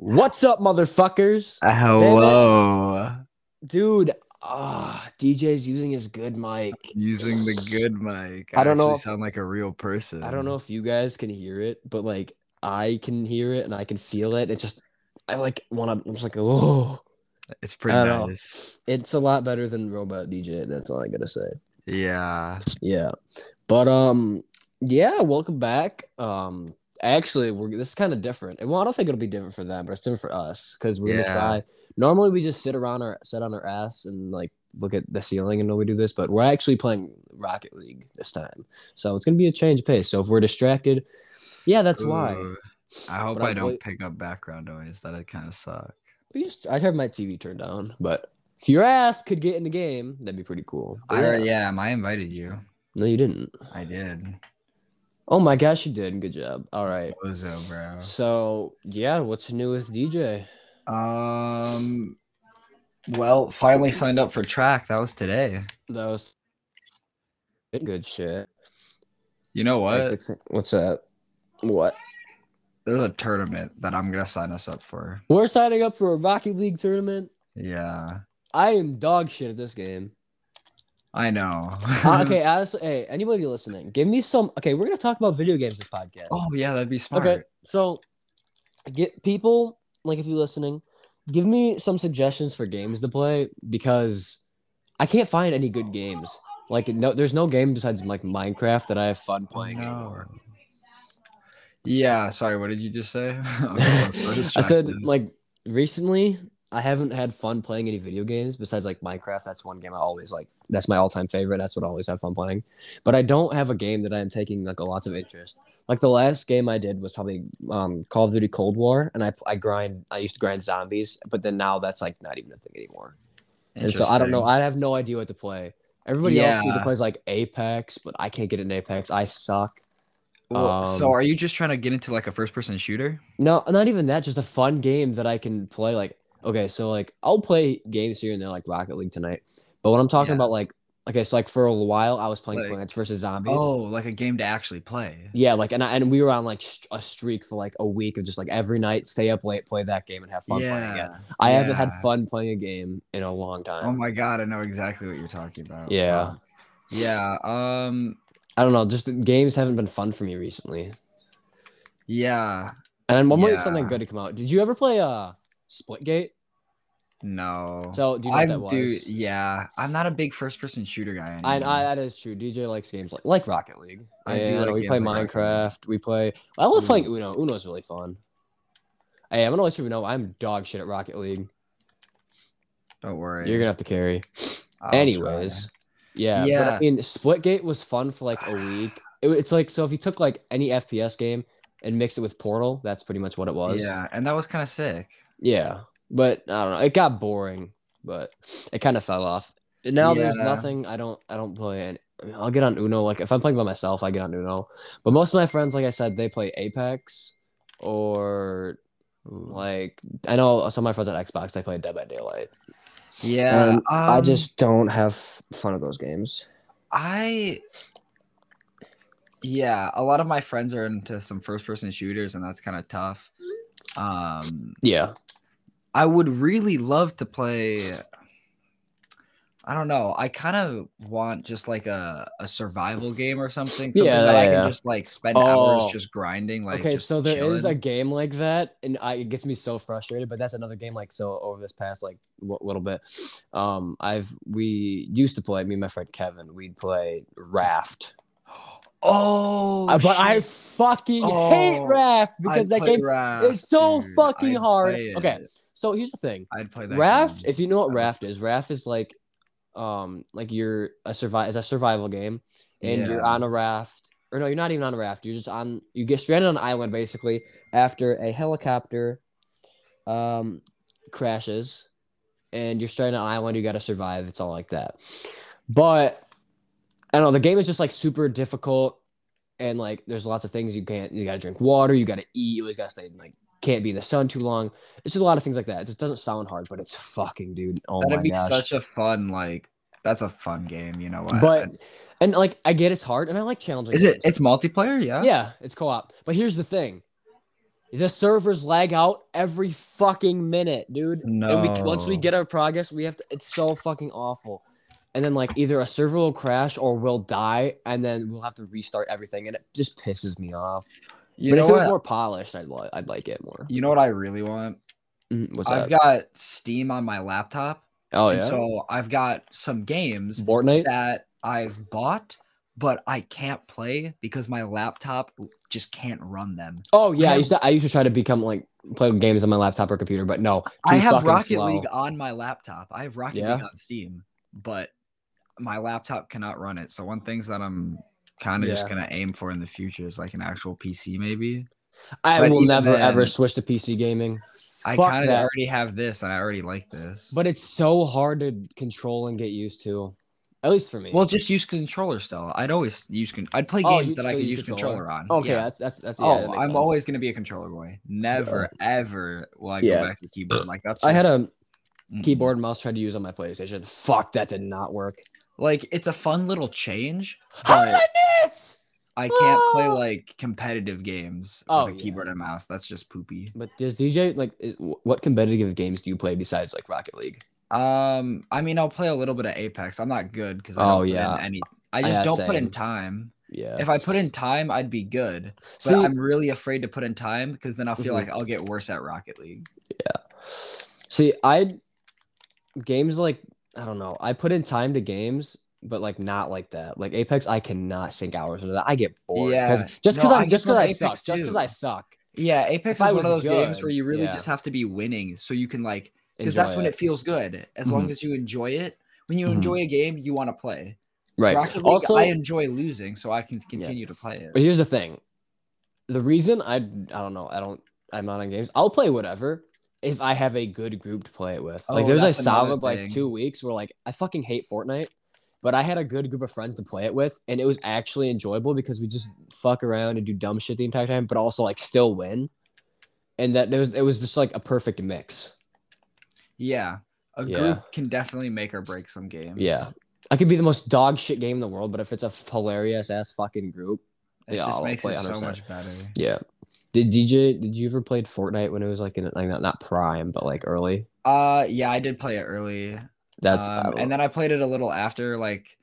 What's up, motherfuckers? Hello. Dude, ah, DJ's using his good mic. Using the good mic. I don't know if- sound like a real person. I don't know if you guys can hear it, but like I can hear it and I can feel it. It just I like want to I'm just like, oh It's pretty I don't know. nice. it's a lot better than Robot DJ, that's all I gotta say. Yeah. Yeah. But um yeah, welcome back. Um actually we're this is kind of different. Well, I don't think it'll be different for them, but it's different for us because we're Yeah. gonna try normally we just sit around our sit on our ass and like look at the ceiling and know we do this, but we're actually playing Rocket League this time. So it's gonna be a change of pace. So if we're distracted, yeah, that's why. I hope But I I'm don't wait- pick up background noise. That'd kind of suck. We just I have my TV turned down, but if your ass could get in the game, that'd be pretty cool. But I, yeah. yeah, I invited you. No, you didn't. I did. Oh my gosh, you did. Good job. All right. Bozo, bro. So yeah, what's new with DJ? Um. Well, finally signed up for track. That was today. That was good shit. You know what? What's that? What? There's a tournament that I'm gonna sign us up for. We're signing up for a Rocket League tournament. Yeah, I am dog shit at this game. I know. Uh, okay, honestly, hey, anybody listening, give me some. Okay, we're gonna talk about video games this podcast. Oh yeah, that'd be smart. okay, so get people like if you're listening, give me some suggestions for games to play because I can't find any good games. Like no, there's no game besides like Minecraft that I have fun playing anymore. No. Yeah, sorry, what did you just say? I'm so I said like recently I haven't had fun playing any video games besides like Minecraft. That's one game I always like. That's my all-time favorite. That's what I always have fun playing. But I don't have a game that I'm taking like a lots of interest. Like the last game I did was probably um, Call of Duty Cold War, and I I grind. I used to grind zombies, but then now that's like not even a thing anymore. And so I don't know. I have no idea what to play. Everybody else either plays like Apex, but I can't get in Apex. I suck. Well, so um, are you just trying to get into like a first person shooter? No, not even that. Just a fun game that I can play. Like, okay, so like I'll play games here and there, like Rocket League tonight. But when I'm talking Yeah. about like, okay, so like for a while I was playing Like- Plants vs Zombies. Oh, like a game to actually play. Yeah, like and I, and we were on like st- a streak for like a week of just like every night stay up late, play that game, and have fun playing it. yeah. I haven't had fun playing a game in a long time. Oh my god, I know exactly what you're talking about. Yeah. Yeah. Um. I don't know, just the games haven't been fun for me recently. Yeah. And I'm waiting for something good to come out. Did you ever play uh Splitgate? No. So do you know I what that was? Yeah. I'm not a big first person shooter guy anymore. I, I that is true. DJ likes games like like Rocket League. I I do like we play like Minecraft. We play. I love playing Ooh. Uno. Uno's really fun. Hey, I'm gonna let you know I'm dog shit at Rocket League. Don't worry. You're gonna have to carry. I'll try. Anyways, yeah, But Yeah. I mean, Splitgate was fun for like a week. It, it's like so if you took like any FPS game and mixed it with Portal, that's pretty much what it was. Yeah, and that was kind of sick. Yeah, but I don't know. It got boring, but it kind of fell off. And now there's nothing. I don't. I don't play. Any, I mean, I'll get on Uno. Like if I'm playing by myself, I get on Uno. But most of my friends, like I said, they play Apex or like I know some of my friends on Xbox. They play Dead by Daylight. Yeah. And I um, just don't have fun of those games. I yeah, a lot of my friends are into some first person shooters and that's kind of tough. Um Yeah. I would really love to play I don't know. I kind of want just like a, a survival game or something. Something Yeah, that I yeah, can yeah. just like spend Oh. hours just grinding. Like okay, so there is a game like that, and I, it gets me so frustrated. But that's another game. Like so, over this past like w- little bit, um, I've we used to play me and my friend Kevin. We'd play Raft, Oh, but I shit. fucking hate Oh, Raft I'd because that game is so dude. fucking I'd hard. Okay, so here's the thing. I'd play that. Raft, game. if you know what Raft is, Raft is like, um, like you're a survive, it's a survival game, and you're on a raft, or no, you're not even on a raft. You're just on, you get stranded on an island basically after a helicopter, um, crashes, and you're stranded on an island. You got to survive. It's all like that, but I don't know. The game is just like super difficult, and like there's lots of things you can't. You got to drink water. You got to eat. You always got to stay like can't be in the sun too long. It's just a lot of things like that. It just doesn't sound hard, but it's fucking, dude. Oh That'd my be gosh. such a fun like. That's a fun game. You know what? but and like I get it's hard, and I like challenging. is it? games. It's multiplayer. Yeah. yeah, it's co-op. But here's the thing: The servers lag out every fucking minute, dude. No. And we, once we get our progress, we have to. It's so fucking awful. And then like either a server will crash or we'll die, and then we'll have to restart everything, and it just pisses me off. You but know if it was what? more polished, I'd li- I'd like it more. You know what I really want? Mhm, What's I've that? got Steam on my laptop. oh and yeah, so I've got some games Fortnite. that I've bought, but I can't play because my laptop just can't run them. Oh yeah, I have- used to I used to try to become like play games on my laptop or computer, but no. I have Rocket slow. League on my laptop. I have Rocket Yeah? League on Steam, but my laptop cannot run it. So one things that I'm kind of just gonna aim for in the future is like an actual PC, maybe. I but will never ever switch to PC gaming. I kind of already have this, and I already like this. But it's so hard to control and get used to. At least for me. well, just use controller still. I'd always use. Con- I'd play Oh, games you'd that I could use controller? controller, on. okay, Yeah. that's that's that's. Oh, yeah, oh, that I'm sense. always gonna be a controller boy. Never, ever will I go back to keyboard. Like that's. I had a mm-mm. keyboard and mouse tried to use on my PlayStation. Fuck, that did not work. Like it's a fun little change, How I can't play Ah! like competitive games Oh, with a yeah. keyboard and mouse. That's just poopy. But does DJ like is- what competitive games do you play besides like Rocket League? Um, I mean, I'll play a little bit of Apex. I'm not good because I Oh, don't put in yeah. any. I just Yeah, don't put in time. Yeah. If I put in time, I'd be good. But See, I'm really afraid to put in time because then I'll feel Mhm. like I'll get worse at Rocket League. Yeah. See, I games like I don't know. I put in time to games, but like not like that. Like Apex, I cannot sink hours into that. I get bored. Yeah. just because I I'm just because I suck. Just because. I suck. Yeah, Apex If is one of those games where you really yeah. just have to be winning so you can like because that's when it feels good. As long as you enjoy it. When you Mhm. enjoy a game, you want to play. right. League, also, I enjoy losing, so I can continue to play it. But here's the thing. The reason I I don't know, I don't I'm not on games. I'll play whatever if I have a good group to play it with. like Oh, there's a solid like two weeks where like I fucking hate Fortnite, but I had a good group of friends to play it with, and it was actually enjoyable because we just fuck around and do dumb shit the entire time, but also like still win. And that there was it was just like a perfect mix. Yeah. A Yeah. group can definitely make or break some games. Yeah. I could be the most dog shit game in the world, but if it's a hilarious ass fucking group, It Yeah, just I'll makes play it so 100%. much better. yeah. Did DJ did you ever played Fortnite when it was like in like not, not prime, but like early? Uh yeah, I did play it early. That's um, and then I played it a little after like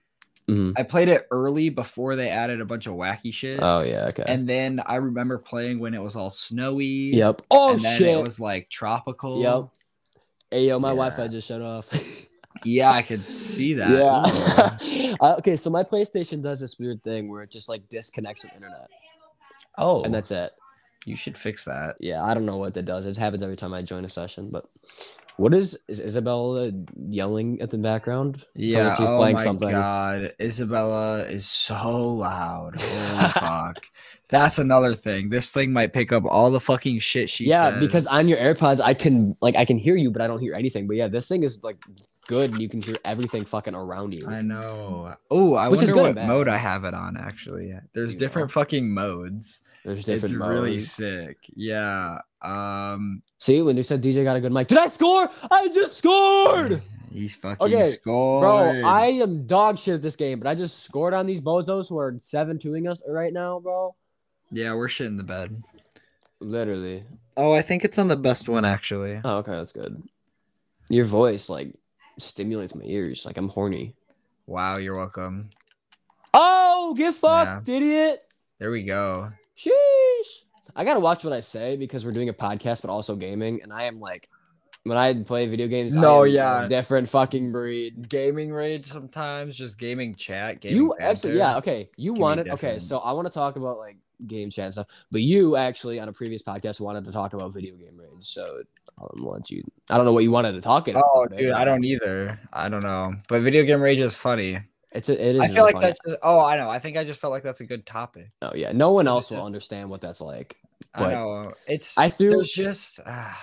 Mhm. I played it early before they added a bunch of wacky shit. Oh yeah, okay. And then I remember playing when it was all snowy. yep. Oh and then shit. it was like tropical. Yep. Hey yo, my Yeah. Wi-Fi just shut off. Yeah, I could see that. Yeah. Uh, okay, so my PlayStation does this weird thing where it just like disconnects from internet, Oh, and that's it. You should fix that. Yeah, I don't know what that does. It happens every time I join a session. But what is is Isabella yelling at the background? Yeah. she's oh playing my something. god, Isabella is so loud. Holy fuck. That's another thing. This thing might pick up all the fucking shit she yeah, says. because on your AirPods, I can like I can hear you, but I don't hear anything. But yeah, this thing is like good, and you can hear everything fucking around you. I know. Oh, I Which wonder what mode I have it on. Actually, there's different fucking modes. There's different it's really sick. Yeah. Um. See, when you said DJ got a good mic, did I score? I just scored, He's fucking Okay, scored. bro. I am dog shit at this game, but I just scored on these bozos who are seven twoing us right now, bro. Yeah, we're shit in the bed. Literally. Oh, I think it's on the best one actually. Oh, okay, that's good. Your voice like stimulates my ears. Like I'm horny. Wow, you're welcome. Oh, get fucked, idiot. There we go. Sheesh. I gotta watch what I say because we're doing a podcast, but also gaming, and I am like, when I play video games, I No, yeah. different fucking breed. Gaming rage sometimes, just gaming chat. Gaming you actually, yeah, okay. You wanted, okay. So I want to talk about like game chat and stuff, but you actually on a previous podcast wanted to talk about video game rage. So I'll let you. I don't know what you wanted to talk about. Oh, dude, I don't either. I don't know, but video game rage is funny. It's a, it is. I feel like that's. Just, oh, I know. I think I just felt like that's a good topic. Oh yeah, no one else will just- understand what that's like. I But know it's. I threw. there's just. ah.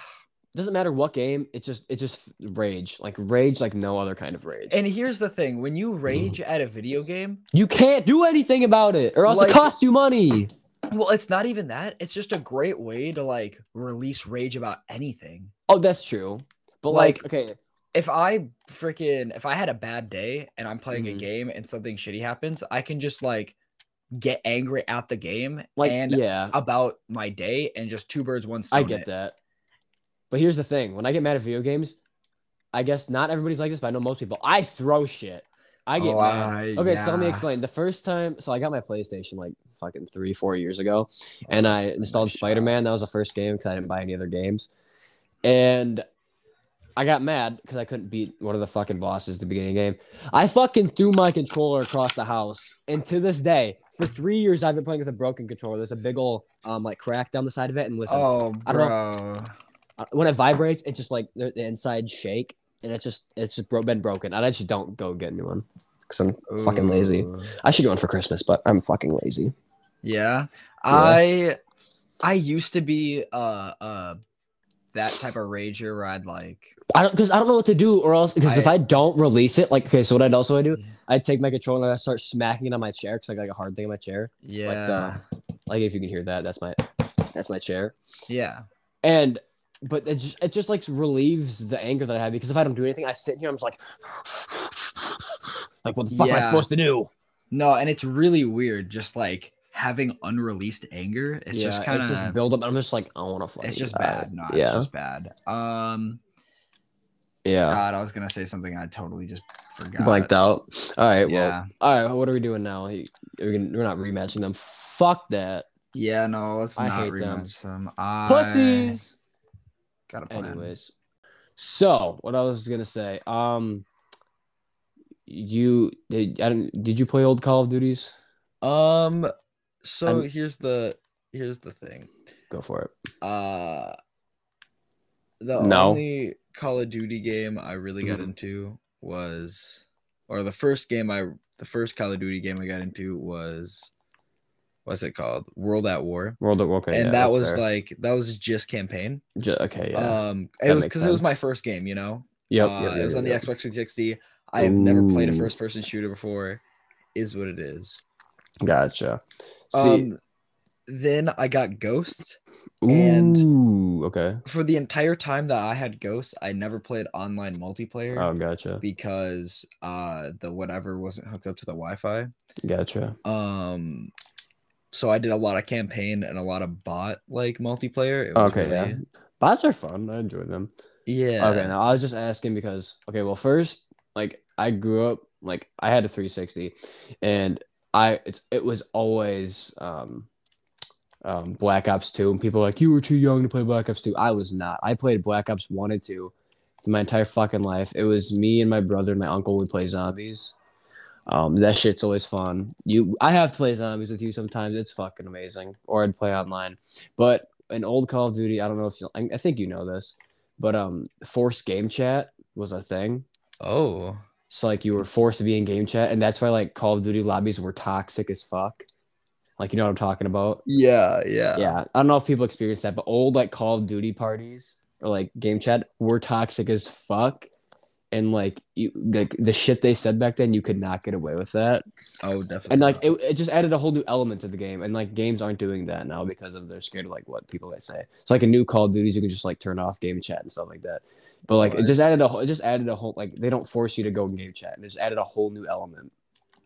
doesn't matter what game. It just it just rage like rage like no other kind of rage. And here's the thing: when you rage at a video game, you can't do anything about it, or else Like- it costs you money. well, it's not even that. It's just a great way to like release rage about anything. Oh, that's true. But like, Like- okay, if I freaking if I had a bad day and I'm playing Mhm. a game and something shitty happens, I can just like get angry at the game Like, and yeah, about my day and just two birds, one stone. I get it. that. But here's the thing: when I get mad at video games, I guess not everybody's like this, but I know most people. I throw shit. I get Oh, mad. I- Okay, so let me explain. The first time, so I got my PlayStation like fucking three, four years ago, and I installed Spider Man. That was the first game because I didn't buy any other games, and I got mad because I couldn't beat one of the fucking bosses at the beginning of the game. I fucking threw my controller across the house, and to this day, for three years, I've been playing with a broken controller. There's a big old um like crack down the side of it, and listen, Oh, I don't bro. uh, when it vibrates, it just like the, the inside shake, and it's just it's just bro- been broken. And I just don't go get a new one because I'm fucking lazy. I should get one for Christmas, but I'm fucking lazy. Yeah. I I used to be uh uh that type of rager where I'd like I don't because I don't know what to do, or else because if I- I don't release it, like okay, so what I'd also do, I'd take my controller and I start smacking it on my chair because I got like a hard thing on my chair. yeah. Like if you can hear that, that's my that's my chair. yeah. And but it just it just like relieves the anger that I have because if I don't do anything, I sit here, I'm just like, like what the fuck am I supposed to do? No, and it's really weird just like having unreleased anger. It's just kind of build up. I'm just like, I want to. it's just bad. No, it's just bad. Um yeah. God, I was gonna say something I totally just forgot. Blanked out. All right. Well, Yeah. all right. What are we doing now? We're, gonna, we're not rematching them. Fuck that. Yeah, no, let's I not hate them. rematch them. I Pussies. Got a plan. Anyways, so what I was gonna say. Um, you did. I don't. Did you play old Call of Duties? Um so I'm- here's the here's the thing. Go for it. Uh the No. only Call of Duty game I really got Mhm. into was or the first game I the first Call of Duty game I got into was what's it called? World at War. World of okay, and yeah, that was fair. like that was just campaign. Ju- okay. Yeah. Um it That was because it was my first game, you know. yep, Uh, yep, yep, it was yep, on the. Xbox 360. I have never played a first person shooter before. Is what it is. Gotcha. See. Um then I got Ghosts. and- Ooh. Okay. For the entire time that I had Ghosts, I never played online multiplayer. Oh, gotcha. because uh the whatever wasn't hooked up to the Wi-Fi. Gotcha. Um so I did a lot of campaign and a lot of bot like multiplayer. It was Okay. Yeah. Bots are fun. I enjoy them. Yeah. Okay, now I was just asking because okay, well, first, like I grew up like I had a 360, and I it's, it was always um, um, Black Ops 2, and people like you were too young to play Black Ops 2. I was not. I played Black Ops 1 and 2 for my entire fucking life. It was me and my brother and my uncle would play zombies. Um, that shit's always fun. You, I have to play zombies with you sometimes. It's fucking amazing. Or I'd play online. But an old Call of Duty, I don't know if you, I, I think you know this, but um, forced game chat was a thing. Oh. So like you were forced to be in game chat, and that's why like Call of Duty lobbies were toxic as fuck. Like you know what I'm talking about? Yeah, yeah. Yeah, I don't know if people experience that, but old like Call of Duty parties or like game chat were toxic as fuck, and like you like the shit they said back then, you could not get away with that, Oh, definitely. and like it, it just added a whole new element to the game, and like games aren't doing that now because of they're scared of like what people might say. So like a new Call of Duties, you can just like turn off game chat and stuff like that. But like it just added a whole- it just added a whole like they don't force you to go in game chat, and it just added a whole new element,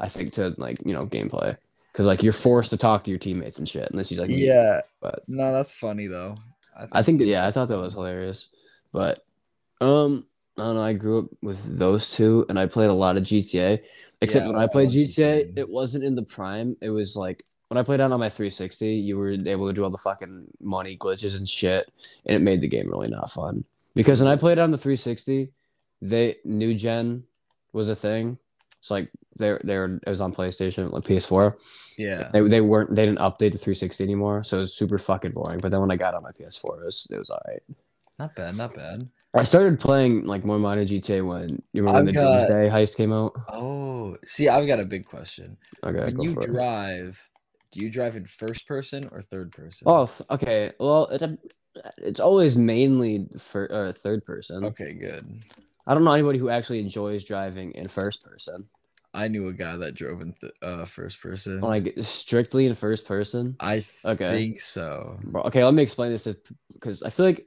I think, to like you know gameplay. Because like you're forced to talk to your teammates and shit, unless you like yeah. but- No, that's funny though. I think that, yeah, I thought that was hilarious. But um I don't know, I grew up with those two and I played a lot of GTA. Except Yeah, when I played GTA, GTA. it wasn't in the prime. It was like when I played it on my 360, you were able to do all the fucking money glitches and shit, and it made the game really not fun. Because when I played it on the 360, they new gen was a thing. It's like they they were it was on PlayStation, like PS4. yeah. They, they weren't they didn't update the 360 anymore, so it was super fucking boring. But then when I got on my PS4, it was it was alright. Not bad, not bad. I started playing like more modern GTA when you remember I've the got- Doomsday heist came out. Oh, see, I've got a big question. Okay, when you for it. drive, do you drive in first person or third person? Oh, okay. Well, it, it's always mainly for uh, third person. okay, good. I don't know anybody who actually enjoys driving in first person. I knew a guy that drove in th- uh, first person. Like strictly in first person. I th- Okay. think so. Bro, Okay, let me explain this because I feel like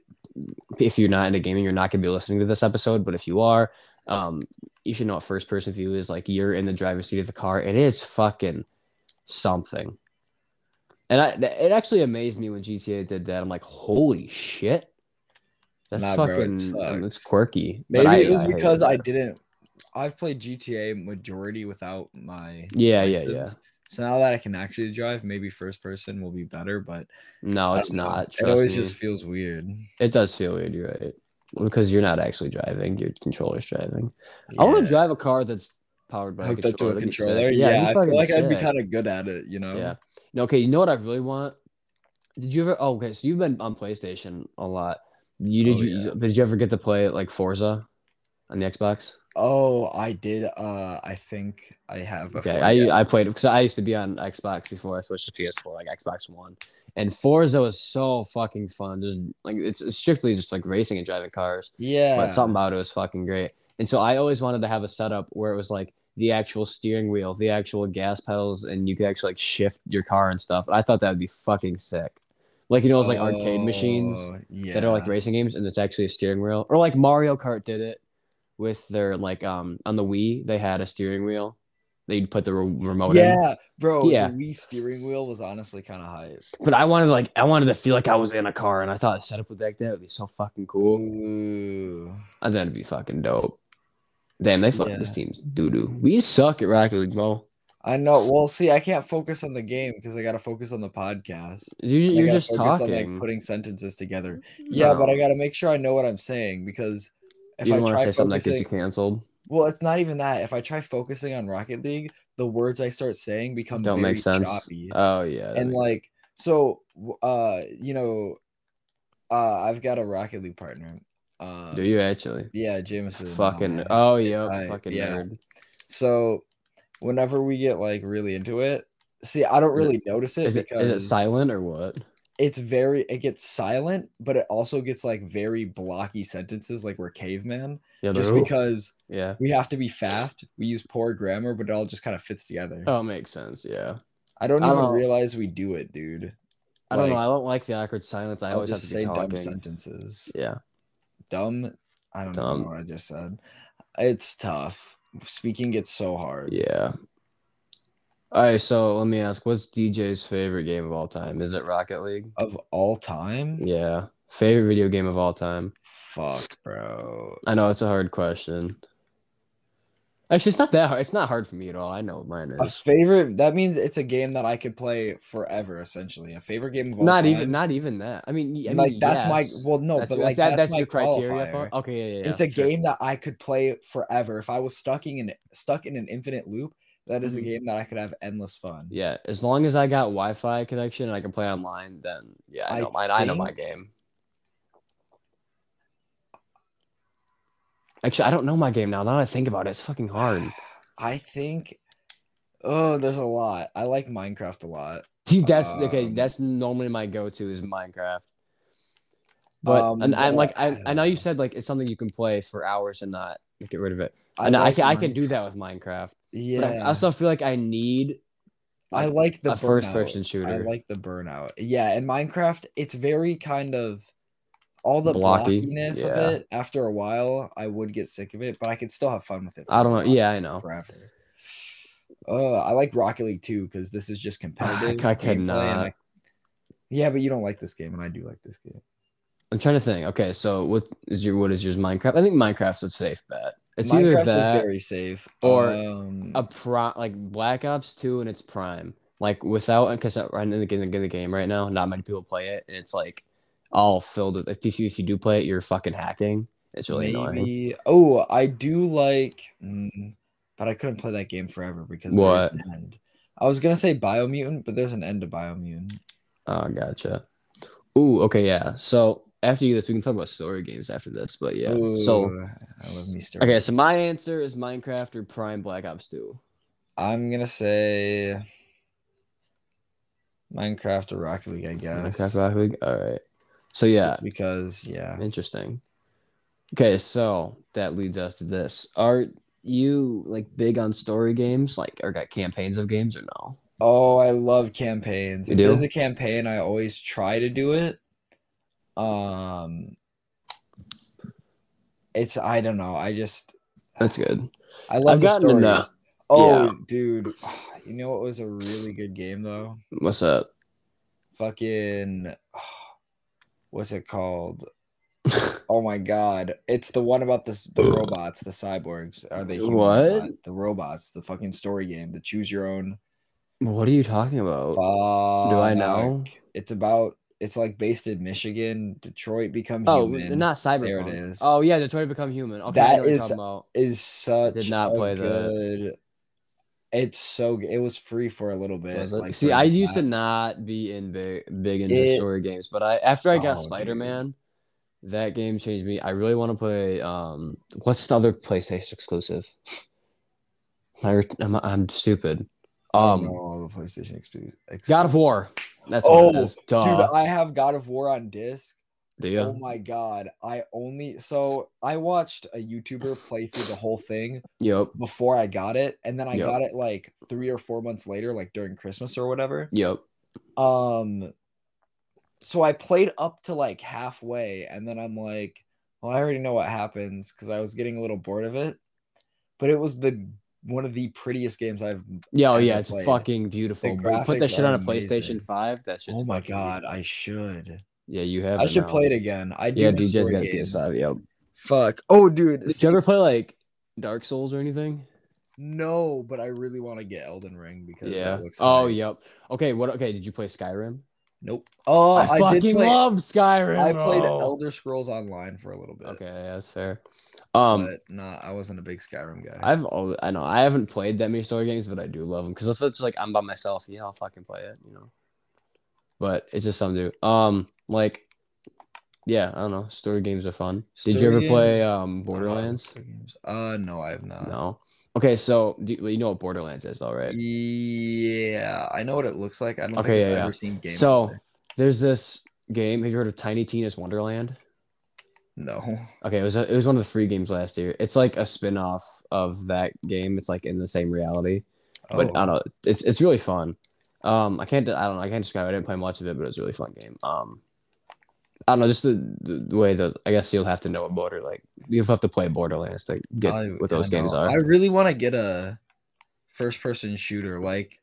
if you're not into gaming, you're not gonna be listening to this episode. But if you are, um, you should know what first person view is. Like you're in the driver's seat of the car, and it's fucking something. And I, it actually amazed me when GTA did that. I'm like, holy shit, that's Nah, bro, it fucking, it's quirky. Maybe I- it was I because I didn't. I've played GTA majority without my. Yeah, yeah, yeah. So now that I can actually drive, maybe first person will be better, but No, it's know. It always me. just feels weird. It does feel weird. You're right. Because you're not actually driving. Your controller's driving. I want to drive a car that's powered by hooked a up to a controller. Sick. controller. it'd Yeah, I feel like I'd be kind of good at it. You know. Yeah. No, okay, you know what I really want? Did you ever? Oh, okay, so you've been on PlayStation a lot. You oh, did Oh, you? yeah. Did you ever get to play like Forza on the Xbox? Oh, I did. Uh, I think I have. Okay, I yeah. I played because I used to be on Xbox before I switched to PS4, like Xbox One, and Forza was so fucking fun. Just like it's, strictly just like racing and driving cars, yeah. but something about it was fucking great. And so I always wanted to have a setup where it was like the actual steering wheel, the actual gas pedals, and you could actually like shift your car and stuff. I thought that would be fucking sick. Like you know, it's like arcade machines Oh, yeah. that are like racing games, and it's actually a steering wheel, or like Mario Kart did it with their like um on the Wii they had a steering wheel. They'd put the re- remote in. Yeah, bro. Yeah. The Wii steering wheel was honestly kind of hype. But I wanted like I wanted to feel like I was in a car, and I thought a setup with like that would be so fucking cool. Ooh. I thought it'd be fucking dope. Damn, they fucking Yeah. this team's doo doo. We suck at Rocket League, bro. I know. Well, see, I can't focus on the game because I got to focus on the podcast. You, you're just focus talking. on like putting sentences together. Yeah, but I got to make sure I know what I'm saying because if you I want to say something that gets you canceled. well, it's not even that. If I try focusing on Rocket League, the words I start saying become Don't very make sense. choppy. Oh yeah. and like so uh you know uh i've got a rocket league partner uh do you actually? yeah jameson Fucking oh yeah, fucking yeah. nerd. so whenever we get like really into it see i don't Is really notice it Is it because is it silent or what? It's very it gets silent but it also gets like very blocky sentences like we're caveman Yeah, just because yeah. we have to be fast we use poor grammar but it all just kind of fits together Oh, makes sense. Yeah. i don't even realize we do it dude I don't know. I don't like the awkward silence. I I'll always have to say dumb sentences Yeah. dumb. I don't Dumb. know what I just said. It's tough. Speaking gets so hard. Yeah. All right, so let me ask, what's DJ's favorite game of all time? Is it Rocket League? Of all time, Yeah. Favorite video game of all time? fuck, bro. I know it's a hard question. Actually, it's not that hard. It's not hard for me at all. I know what mine A is. favorite. That means it's a game that I could play forever. Essentially, a favorite game of all Not time. even, not even that. I mean, I mean like that's my. Well, no, That's but your- like that- that's, that's my your criteria qualifier. for. Okay, yeah, yeah. it's a sure. game that I could play forever. If I was stuck in stuck in an infinite loop, that is a game that I could have endless fun. Yeah, as long as I got Wi-Fi connection and I can play online, then yeah, I I know mine. I know my game. Actually, I don't know my game now. Now that I think about it, it's fucking hard. I think. Oh, there's a lot. I like Minecraft a lot. Dude, that's okay. Um, That's normally my go-to is Minecraft. But Um, and I'm like I, I- I know you said like it's something you can play for hours and not get rid of it. I and I like can I can do that with Minecraft. Yeah. But I also feel like I need I like, like the first person shooter. I like the burnout. Yeah, in Minecraft, it's very kind of all the Blocky, blockiness of it. After a while, I would get sick of it, but I could still have fun with it. I don't know. Yeah, I know. forever. Oh, I like Rocket League too because this is just competitive. I could gameplay not. Yeah, but you don't like this game, and I do like this game. I'm trying to think. Okay, so what is your what is yours Minecraft? I think Minecraft's a safe bet. It's Minecraft either is that very safe, or um, a pro like Black Ops 2 in its prime. Like without because right in the, in the in the game right now, not many people play it, and it's like all filled with. If you if you do play it, you're fucking hacking. It's really annoying. Oh, I do like, mm, but I couldn't play that game forever because What? there's an end. I was gonna say Biomutant, but there's an end to Biomutant. Oh, gotcha. Ooh, okay, yeah. So after you this, we can talk about story games after this. But yeah, so Ooh, I love me story. okay, so my answer is Minecraft or Prime Black Ops 2. I'm gonna say Minecraft or Rocket League, I guess. Minecraft Rocket League. All right. So yeah, Just because yeah. Interesting. Okay, so that leads us to this. Are you like big on story games, like or got campaigns of games or no? Oh, I love campaigns. You if do? there's a campaign, I always try to do it. Um it's I don't know. I just That's good. I love I've the gotten stories. enough- Oh, yeah. dude. You know what was a really good game though? What's up? Fucking what's it called? Oh my god. It's the one about this the robots, the cyborgs. Are they What? not? The robots, the fucking story game, the choose your own. What are you talking about? Fuck. I know? It's about it's like based in Michigan. Detroit become human. Oh, human. not Cyberpunk. There it is. Oh yeah, Detroit Become Human. Okay, That know what you're is- is such Did not play good. It's so. It was free for a little bit. Like, See, I used to not be in big big into It- story games, but I after I got Oh. Spider Man, that game changed me. I really want to play. Um, what's the other PlayStation exclusive? I, am I'm stupid. Um, all the PlayStation exclusive. God of War. That's Oh, what it is. Duh. Dude, I have God of War on disc. Oh my god. I only so I watched a YouTuber play through the whole thing Yep. before I got it, and then I Yep. got it like three or four months later, like during Christmas or whatever. Yep. Um so I played up to like halfway, and then I'm like, well, I already know what happens because I was getting a little bored of it. But it was the one of the prettiest games I've Yeah. Oh yeah. It's played. fucking beautiful. The But you put that shit on a PlayStation amazing. Five. That's just. oh my god, I should. Yeah, you have. I should now. play it again. I do Yeah, DJ's got a games. PS5. Yep. Fuck. Oh, dude. Did see- you ever play like Dark Souls or anything? No, but I really want to get Elden Ring because Yeah. That looks Oh, amazing. yep. Okay. What? Okay. Did you play Skyrim? Nope. Oh, I I, fucking play, love Skyrim. I played bro. Elder Scrolls Online for a little bit. Okay, yeah, that's fair. Um, but not. I wasn't a big Skyrim guy. I've always, I know I haven't played that many story games, but I do love them because if it's like I'm by myself, yeah, I'll fucking play it, you know. But it's just something to do. Um, like, yeah, I don't know. Story games are fun. Did you Story ever play um Borderlands? story games. Uh, no, I have not. No. Okay, so do, well, you know what Borderlands is, all right? Yeah, I know what it looks like. I don't Okay, think yeah, I've yeah. ever seen gameplay. So there's this game. Have you heard of Tiny Tina's Wonderland? no. Okay, it was a, it was one of the free games last year. It's like a spin-off of that game. It's like in the same reality. but Oh, I don't know. It's it's really fun. Um, I can't I don't know. I can't describe. it. I didn't play much of it, but it was a really fun game. Um, I don't know. Just the, the, way that I guess you'll have to know a border. Like you'll have to play Borderlands to get I- what those games are. I really want to get a first-person shooter. Like,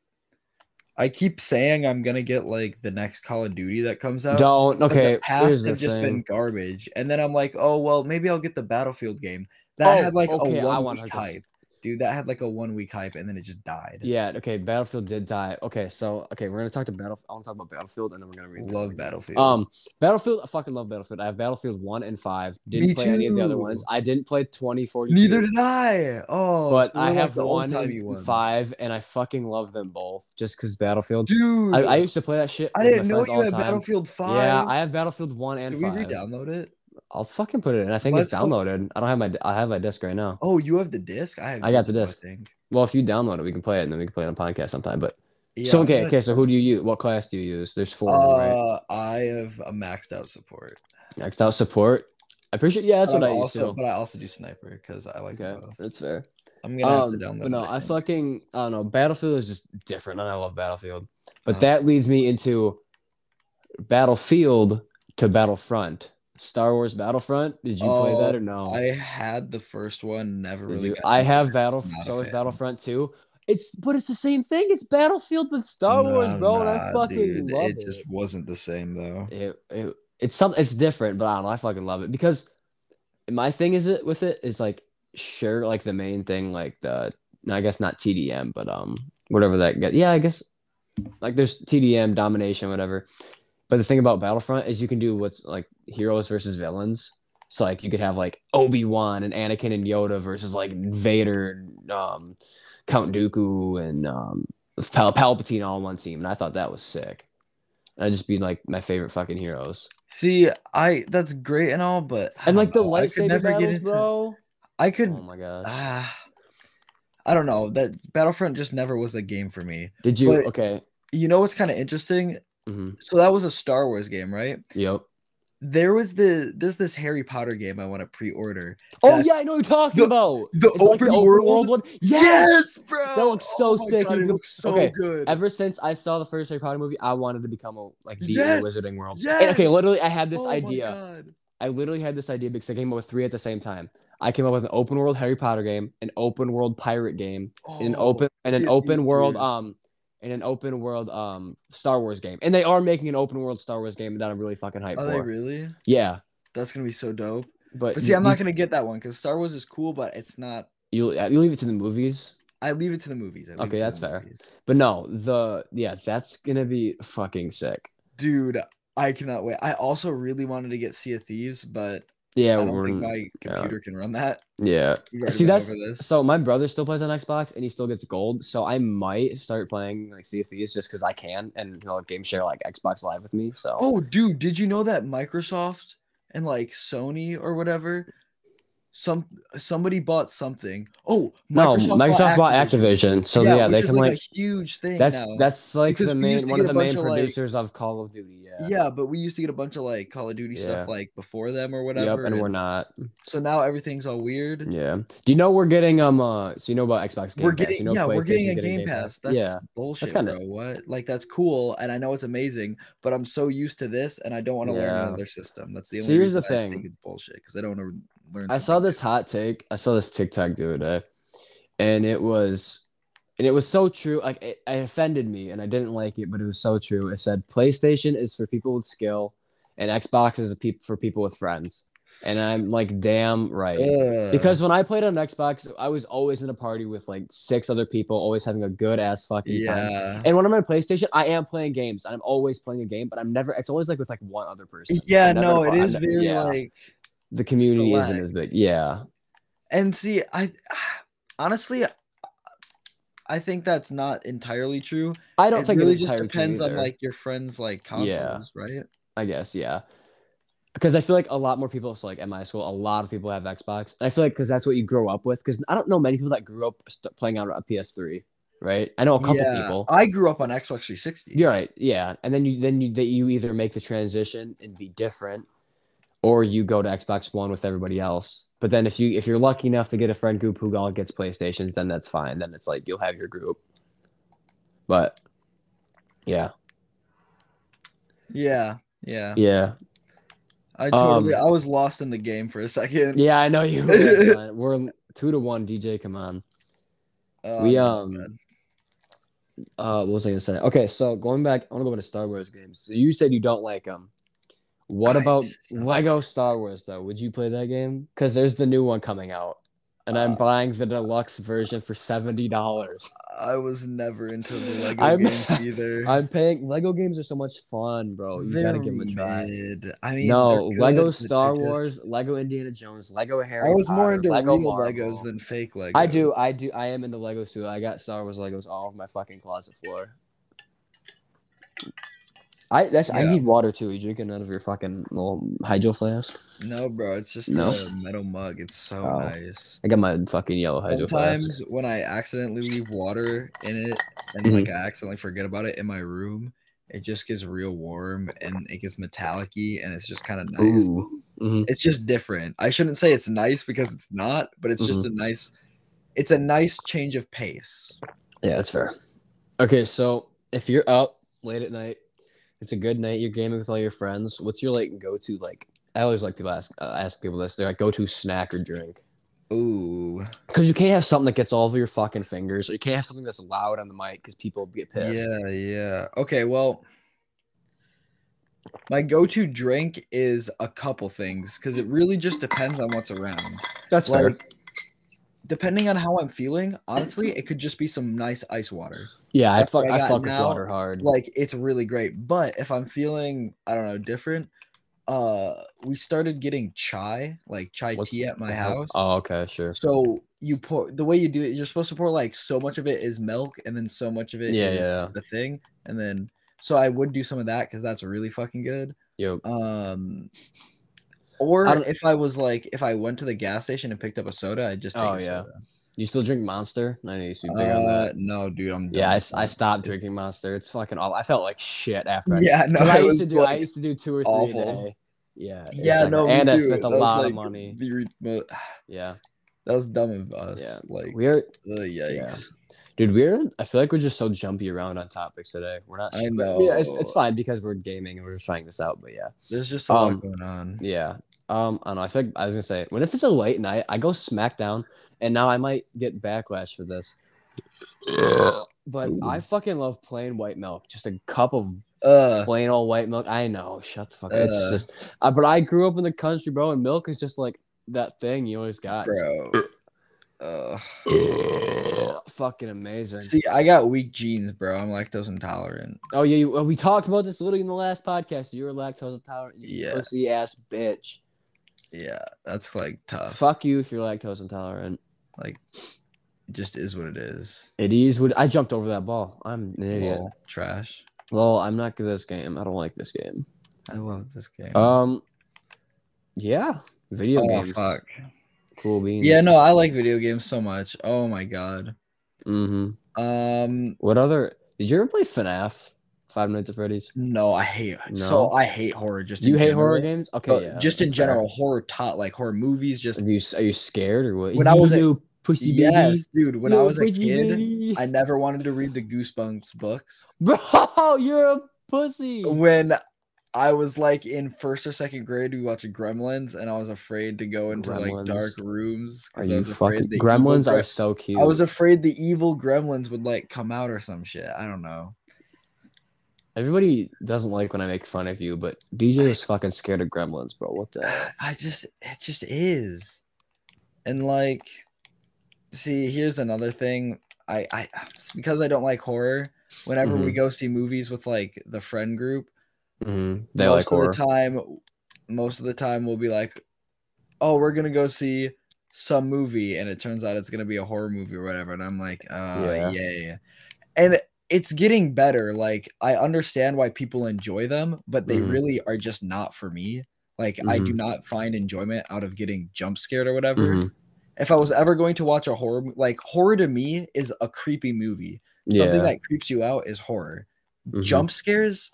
I keep saying I'm gonna get like the next Call of Duty that comes out. don't. Okay. the past have just thing. been garbage. And then I'm like, oh well, maybe I'll get the Battlefield game. That Oh, had like okay, a one week hype. Dude, that had like a one week hype and then it just died. Yeah. Okay. Battlefield did die. Okay. So okay, we're gonna talk to Battlefield. I want to talk about Battlefield, and then we're gonna read. Love. Battlefield. Um, Battlefield. I fucking love Battlefield. I have Battlefield one and five. Didn't Me play any of the other ones. I didn't play twenty forty. Neither did I. Oh, but I like have the one and five, and I fucking love them both. Just because Battlefield. Dude, I, I, used to play that shit. I didn't know you had time. Battlefield 5. Yeah, I have Battlefield one and Did we five. re-download it? I'll fucking put it in. I think it's Let's go- downloaded. I don't have my. I have my disc right now. Oh, you have the disc? I have I got the disc. Well, if you download it, we can play it, and then we can play it on podcast sometime. But Yeah, so okay, gonna- okay. So who do you use? What class do you use? There's four, them, right? Uh, I have a maxed out support. Maxed out support. I appreciate. Yeah, that's But what I I'm used also, to. But I also do sniper because I like Okay, both. that's fair. I'm gonna have Um, to download. but no, I think. fucking I don't know. Battlefield is just different, and I love Battlefield. But Uh, that leads me into Battlefield to Battlefront. Star Wars Battlefront. Did you play that Oh, or no? I had the first one. Never Did really. got I have it, Battle not Star Wars. Battlefront 2. It's but it's the same thing. It's Battlefield with Star Wars, Nah, bro, and I fucking dude, love it. it. just wasn't the same though. it, it it's something it's different, but I don't know. I fucking love it because my thing is it with it is like sure, like the main thing, like the no, I guess not TDM, but um whatever that get. Yeah, I guess like there's TDM domination, whatever. But the thing about Battlefront is you can do what's like heroes versus villains. So like you could have like Obi Wan and Anakin and Yoda versus like Vader and um, Count Dooku and um, Pal- Palpatine all on one team, and I thought that was sick. And I'd just be like my favorite fucking heroes. See, I that's great and all, but I And like the know, I lightsaber never battles, get into. bro. I could. Oh my gosh. ah, I don't know. That Battlefront just never was the game for me. Did you? but- okay. You know what's kind of interesting? Hmm So that was a Star Wars game, right? Yep. There was the there's this Harry Potter game I want to pre-order. Oh yeah, I know what you're talking the- about. the it like open world? one. Yes. bro. That looks so my sick. God, it looks so okay, good. Ever since I saw the first Harry Potter movie, I wanted to become a like be Yes, the Wizarding World. And, okay, literally, I had this Oh idea. I literally had this idea because I came up with three at the same time. I came up with an open world Harry Potter game, an open world pirate game, and an Oh, open and an open world three. um and an open world um Star Wars game. And they are making an open world Star Wars game that I'm really fucking hyped Are for. they really? Yeah. That's gonna be so dope. But, But see, I'm not gonna get that one because Star Wars is cool, but it's not. you you leave it to the movies. I leave it to the movies. Okay, that's fair. movies. But no, the yeah, that's gonna be fucking sick. dude. I cannot wait. I also really wanted to get Sea of Thieves, but Yeah, I don't think my computer can run that. yeah. See, that's so my brother still plays on Xbox and he still gets gold. So I might start playing like Sea of Thieves just because I can and he'll game share like Xbox Live with me. So Oh, dude, did you know that Microsoft and like Sony or whatever, some somebody bought something? Oh, no, Microsoft bought Activision. So yeah, which they can like, like a huge thing. that's now. that's like Because the main one of the main of, like- producers of Call of Duty. Yeah. yeah. but we used to get a bunch of like Call of Duty stuff like before them or whatever. Yep, whatever. and we're not. So now everything's all weird. Yeah. Do you know we're getting um uh so you know about Xbox Game we're Pass? getting you know yeah, we're getting a PlayStation's game pass. That's yeah. bullshit, kinda- bro. What? Like that's cool, and I know it's amazing, but I'm so used to this, and I don't want to learn another system. That's the only. So here's the reason I think thing. it's bullshit because I don't want to learn. I saw this hot take. I saw this TikTok the other day, and it was, and it was so true. Like it, it offended me, and I didn't like it, but it was so true. It said PlayStation is for people with skill, and Xbox is a peop- for people with friends. And I'm like, damn right. Ugh. Because when I played on Xbox, I was always in a party with like six other people, always having a good ass fucking time. And when I'm on PlayStation, I am playing games. I'm always playing a game, but I'm never. It's always like with like one other person. yeah, never- no, it I'm is ne- very yeah. like, the community isn't as big. Yeah, and see, I honestly, I think that's not entirely true. I don't it think really it just depends on like your friends' like Yeah. consoles, right? I guess, yeah. Because I feel like a lot more people, so like at my school, a lot of people have Xbox. And I feel like because that's what you grow up with. Because I don't know many people that grew up st- playing on a PS3, right? I know a couple yeah, people. I grew up on Xbox 360. You're right, yeah. And then you then you that you either make the transition and be different, or you go to Xbox One with everybody else. But then if you if you're lucky enough to get a friend group who all gets PlayStations, then that's fine. Then it's like you'll have your group. But yeah, yeah, yeah. yeah, I totally, Um, I was lost in the game for a second. yeah. I know you. were. We're two to one. DJ, come on. Oh, we um uh what was I gonna say? Okay, so going back, I want to go back to Star Wars games. So you said you don't like them. What I- about Lego Star Wars though? Would you play that game? Because there's the new one coming out, and I'm Uh, buying the deluxe version for seventy dollars. I was never into the Lego I'm- games either. I'm paying. Lego games are so much fun, bro. You gotta give them a try. mid. I mean, No, they're Lego Star just- Wars, Lego Indiana Jones, Lego Harry I was more into Lego real Marvel. Legos than fake Legos. I do, I do, I am into Legos too. I got Star Wars Legos all over my fucking closet floor. I that's I need water too. Are you drinking out of your fucking little hydro flask? No, bro, it's just No? a metal mug. It's so Oh. nice. I got my fucking yellow hydro flask. Sometimes when I accidentally leave water in it and Mhm. like I accidentally forget about it in my room, it just gets real warm and it gets metallic-y and it's just kind of nice. Ooh. hmm It's just different. I shouldn't say it's nice because it's not, but it's just a nice it's a nice change of pace. Yeah, that's fair. Okay, so if you're up late at night, it's a good night. You're gaming with all your friends. What's your like go to like? I always like people ask uh, ask people this. They're like go to snack or drink. Ooh. Because you can't have something that gets all over your fucking fingers, or you can't have something that's loud on the mic because people get pissed. Yeah, yeah. Okay, well, my go-to drink is a couple things because it really just depends on what's around. that's fair. Depending on how I'm feeling, honestly, it could just be some nice ice water. Yeah, I fuck, I I fuck with water hard. Like, it's really great. But if I'm feeling, I don't know, different, uh, we started getting chai, like chai What's tea at my house. Oh, okay, sure. So you pour the way you do it, you're supposed to pour like so much of it is milk, and then so much of it Yeah, yeah. the thing, and then so I would do some of that because that's really fucking good. Yo, Um, or I if I was like, if I went to the gas station and picked up a soda, I'd just take Oh, a yeah. soda. you still drink Monster? I to be big on Uh, that. no, dude, I'm Yeah, I, I stopped It's- drinking Monster. It's fucking awful. I felt like shit after. I, Yeah, no, I used to do. I used to do two or three awful. a day. Yeah. yeah, exactly. no, and I spent a lot like, of money. the Yeah, that was dumb of us. Yeah. Like, we are. ugh, yikes. Dude, we're I feel like we're just so jumpy around on topics today. We're not. I Yeah, it's, it's fine because we're gaming and we're just trying this out. But yeah, There's just a Um, lot going on. yeah. Um, I don't know. I feel like I was gonna say when if it's a late night, I go SmackDown, and now I might get backlash for this. But Ooh. I fucking love plain white milk. Just a cup of Uh, plain old white milk. I know. Shut the fuck. up. It's Uh. just. Uh, but I grew up in the country, bro, and milk is just like that thing you always got. bro. Uh, fucking amazing. see, I got weak genes, bro. I'm lactose intolerant. Oh yeah, you, we talked about this literally in the last podcast. You're lactose intolerant. You Yeah. pussy ass bitch. Yeah, that's like tough. Fuck you if you're lactose intolerant. Like, it just is what it is. It is what I jumped over that ball. I'm an idiot. Lol, trash. Well, I'm not good at this game. I don't like this game. I love this game. Um, yeah, video games. oh games. fuck. Cool beans. Yeah, no, I like video games so much. Oh my god. Mm-hmm. Um, What other? Did you ever play FNAF? Five Nights at Freddy's. no, I hate No? so I hate horror. Just you hate horror games? Okay, yeah. just in fair. general, horror taught like horror movies. Just Are you are you scared or what? When I was a- You pussy baby. yes, dude. When I was a kid, baby. I never wanted to read the Goosebumps books. Bro, you're a pussy. When I was like in first or second grade, we watched Gremlins, and I was afraid to go into like dark rooms because I was fucking? afraid the evil Gremlins are so cute. I was afraid the evil Gremlins would like come out or some shit. I don't know. Everybody doesn't like when I make fun of you, but DJ was fucking scared of gremlins, bro. What the? hell? I just it just is. And like see, here's another thing. I I because I don't like horror, whenever we Mhm. go see movies with like the friend group, hmm They like most of horror. the time most of the time we'll be like, "Oh, we're going to go see some movie." And it turns out it's going to be a horror movie or whatever, and I'm like, "Uh, Yeah. yay." And it's getting better. Like I understand why people enjoy them, but they Mhm. really are just not for me. Like I do Mhm. not find enjoyment out of getting jump scared or whatever. Mhm. If I was ever going to watch a horror, like horror to me is a creepy movie. Something Yeah. that creeps you out is horror. Mhm. Jump scares,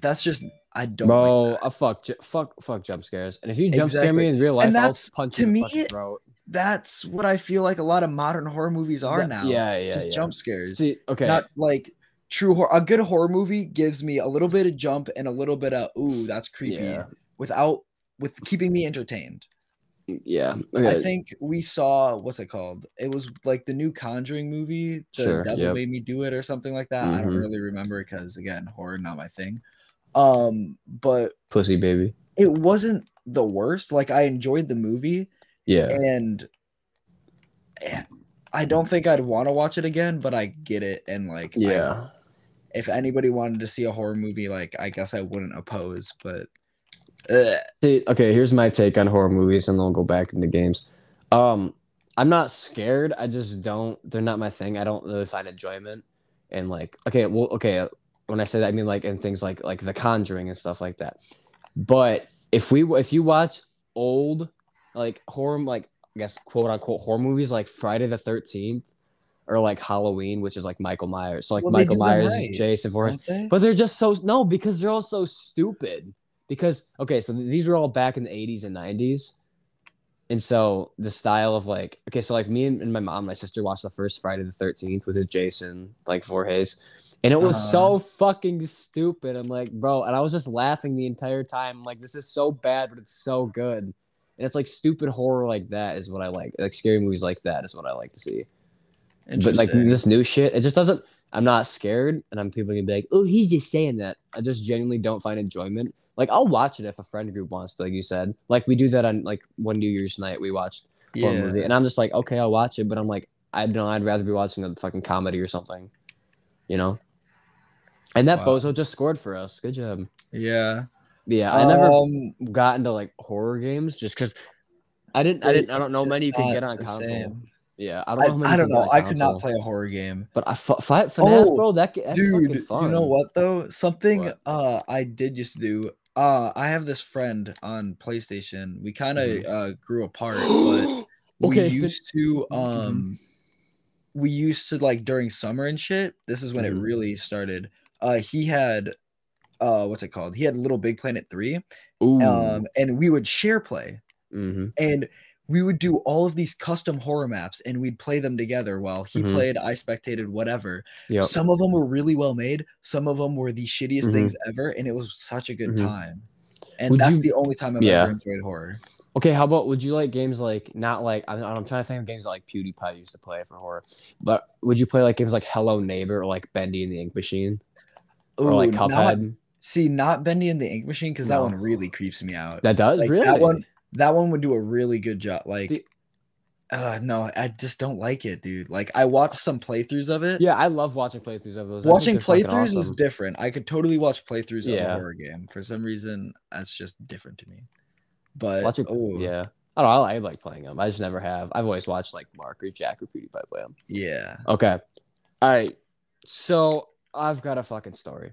that's just I don't. Bro, like uh, fuck, ju- fuck, fuck jump scares. And if you jump scare me in real life, I'll that's- punch to you in the me, fucking throat. That's what I feel like a lot of modern horror movies are now. Yeah, yeah, just yeah. jump scares. See, okay, Not like true horror. A good horror movie gives me a little bit of jump and a little bit of ooh, that's creepy, yeah, without with keeping me entertained. yeah. I think we saw what's it called? It was like the new Conjuring movie. The Sure, Devil yep. Made Me Do It or something like that. I don't Mhm. really remember because again, horror not my thing. Um, but Pussy baby. it wasn't the worst. Like I enjoyed the movie Yeah, and eh, I don't think I'd want to watch it again, but I get it. And like, I- yeah. if anybody wanted to see a horror movie, like I guess I wouldn't oppose, but. See, okay, here's my take on horror movies, and then we'll go back into games. Um, I'm not scared. I just don't. They're not my thing. I don't really find enjoyment. And like, okay, well, okay. When I say that, I mean like in things like like The Conjuring and stuff like that. But if we if you watch old like horror like I guess quote unquote horror movies like Friday the Thirteenth or like Halloween, which is like Michael Myers. So like Well, Michael Myers, right, Jason Voorhees. They? But they're just so no, because they're all so stupid. Because okay, so these were all back in the 80s and 90s. And so the style of like okay, so like me and, and my mom, and my sister watched the first Friday the 13th with his Jason, like Voorhees. And it was Uh-huh. so fucking stupid. I'm like, bro, and I was just laughing the entire time. like, this is so bad, but it's so good. And it's like stupid horror like that is what I like. Like scary movies like that is what I like to see. But like this new shit, it just doesn't. I'm not scared, and I'm people gonna be like, "Oh, he's just saying that." I just genuinely don't find enjoyment. Like I'll watch it if a friend group wants to, like you said. Like we do that on like one New Year's night. We watched yeah. movie, and I'm just like, okay, I'll watch it. But I'm like, I don't. know, I'd rather be watching a fucking comedy or something, you know. And that Wow. bozo just scored for us. Good job. Yeah. Yeah, I never Um, got into like horror games just because I didn't. I didn't. I don't know many you can get on console. same. Yeah, I don't know. I, I don't could know. I could not play a horror game. But I f- fight FNAF, Oh, bro. That that's Dude, fucking fun. you know what though? Something What? uh I did just do. Uh I have this friend on PlayStation. We kind of Mhm. uh grew apart, but Okay, we used to um we used to like during summer and shit. This is when Mhm. it really started. Uh he had uh what's it called? He had Little Big Planet 3. Ooh. Um and we would share play. hmm and we would do all of these custom horror maps and we'd play them together while he Mhm. played i spectated whatever Yep. some of them were really well made some of them were the shittiest Mhm. things ever and it was such a good Mhm. time and Would that's you- the only time i've Yeah. ever enjoyed horror Okay, how about would you like games like not like I'm, I'm trying to think of games that like PewDiePie used to play for horror, but would you play like games like Hello Neighbor or like Bendy and the Ink Machine or like Ooh, not- Cuphead? see not bendy and the ink machine because that one really creeps me out that does like, really that one that one would do a really good job like The- uh no i just don't like it dude like i watched some playthroughs of it Yeah, I love watching playthroughs of those. Watching playthroughs is different i could totally watch playthroughs of a horror game for some reason that's just different to me but Watching, oh yeah. I don't know. I, I like playing them. I just never have. I've always watched like Mark or Jack or PewDiePie play them. yeah Okay. All right. So I've got a fucking story,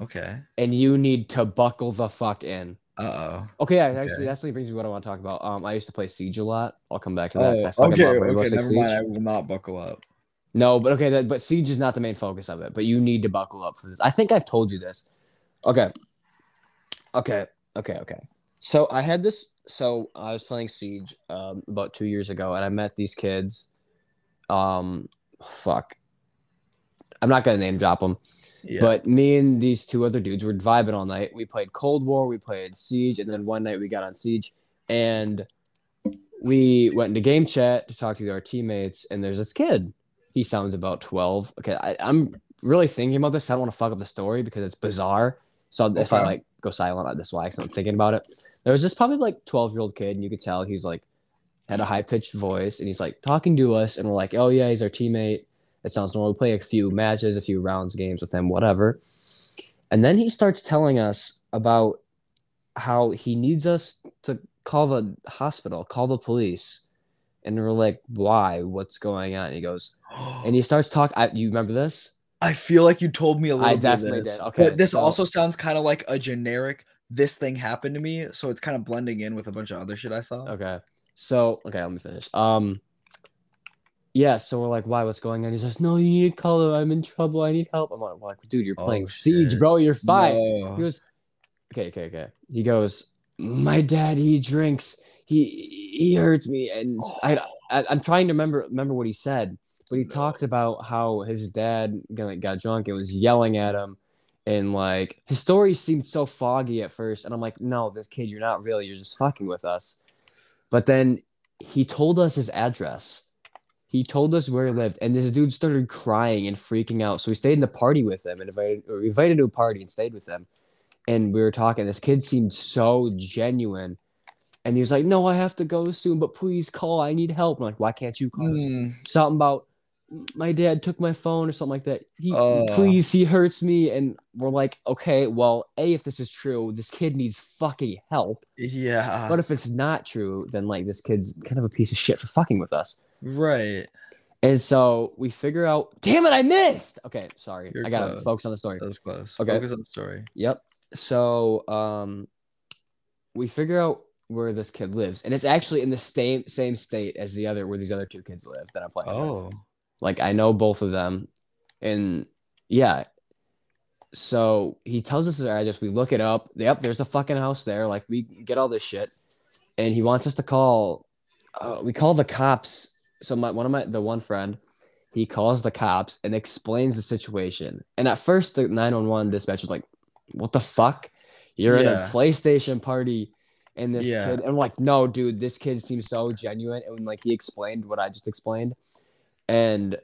okay and you need to buckle the fuck in. Uh-oh Okay, yeah, Okay. actually, that actually brings me what I want to talk about. Um, I used to play Siege a lot. I'll come back to that. oh okay okay never mind i will not buckle up No, but okay, that, but Siege is not the main focus of it. But you need to buckle up for this. I think I've told you this. Okay. Okay. Okay. Okay. So I had this. So I was playing Siege um, about two years ago, and I met these kids. Um, fuck. I'm not gonna name drop them, yeah but me and these two other dudes were vibing all night. We played Cold War, we played Siege, and then one night we got on Siege, and we went into game chat to talk to our teammates. And there's this kid. He sounds about 12. Okay, I, I'm really thinking about this. I don't want to fuck up the story because it's bizarre. So if I like go silent, that's why. Because I'm thinking about it. There was this probably like 12 year old kid, and you could tell he's like had a high pitched voice, and he's like talking to us, and we're like, oh yeah, he's our teammate. It sounds normal. We play a few matches, a few rounds, games with him, whatever. And then he starts telling us about how he needs us to call the hospital, call the police. And we're like, why? What's going on? And he goes, and he starts talking. You remember this? I feel like you told me a little I bit definitely this, did. Okay, but this so- also sounds kind of like a generic this thing happened to me so it's kind of blending in with a bunch of other shit i saw Okay. So, okay, let me finish. Um, yeah, so we're like, why? What's going on? He says, no, you need to call her. I'm in trouble. I need help. I'm like, dude, you're Oh, playing Siege, bro. You're fine. No. He goes, okay, okay, okay. He goes, my dad, he drinks. He he hurts me, and I, oh. I I'm trying to remember remember what he said, but he No. talked about how his dad got, got drunk and was yelling at him, and like his story seemed so foggy at first, and I'm like, no, this kid, you're not real. You're just fucking with us. But then he told us his address. He told us where he lived, and this dude started crying and freaking out. So we stayed in the party with him and invited, or invited to a party and stayed with him. And we were talking. This kid seemed so genuine, and he was like, "No, I have to go soon, but please call. I need help." I'm like, "Why can't you call?" Mm, Something about my dad took my phone or something like that. He Oh. please, he hurts me, and we're like, "Okay, well, a if this is true, this kid needs fucking help." yeah But if it's not true, then like this kid's kind of a piece of shit for fucking with us. Right And so we figure out, damn it, I missed. Okay, sorry. You're I gotta close. focus on the story. that was close Okay. focus on the story Yep. So um we figure out where this kid lives. And it's actually in the same same state as the other where these other two kids live that I'm playing with. oh Like I know both of them. And yeah. So he tells us his address. We look it up. Yep, there's the fucking house there. Like we get all this shit. And he wants us to call uh, we call the cops. So my one of my the one friend, he calls the cops and explains the situation. And at first the 911 dispatcher's like, What the fuck? You're in a PlayStation party and this Yeah. kid and I'm like, no, dude, this kid seems so genuine. And when like he explained what I just explained, and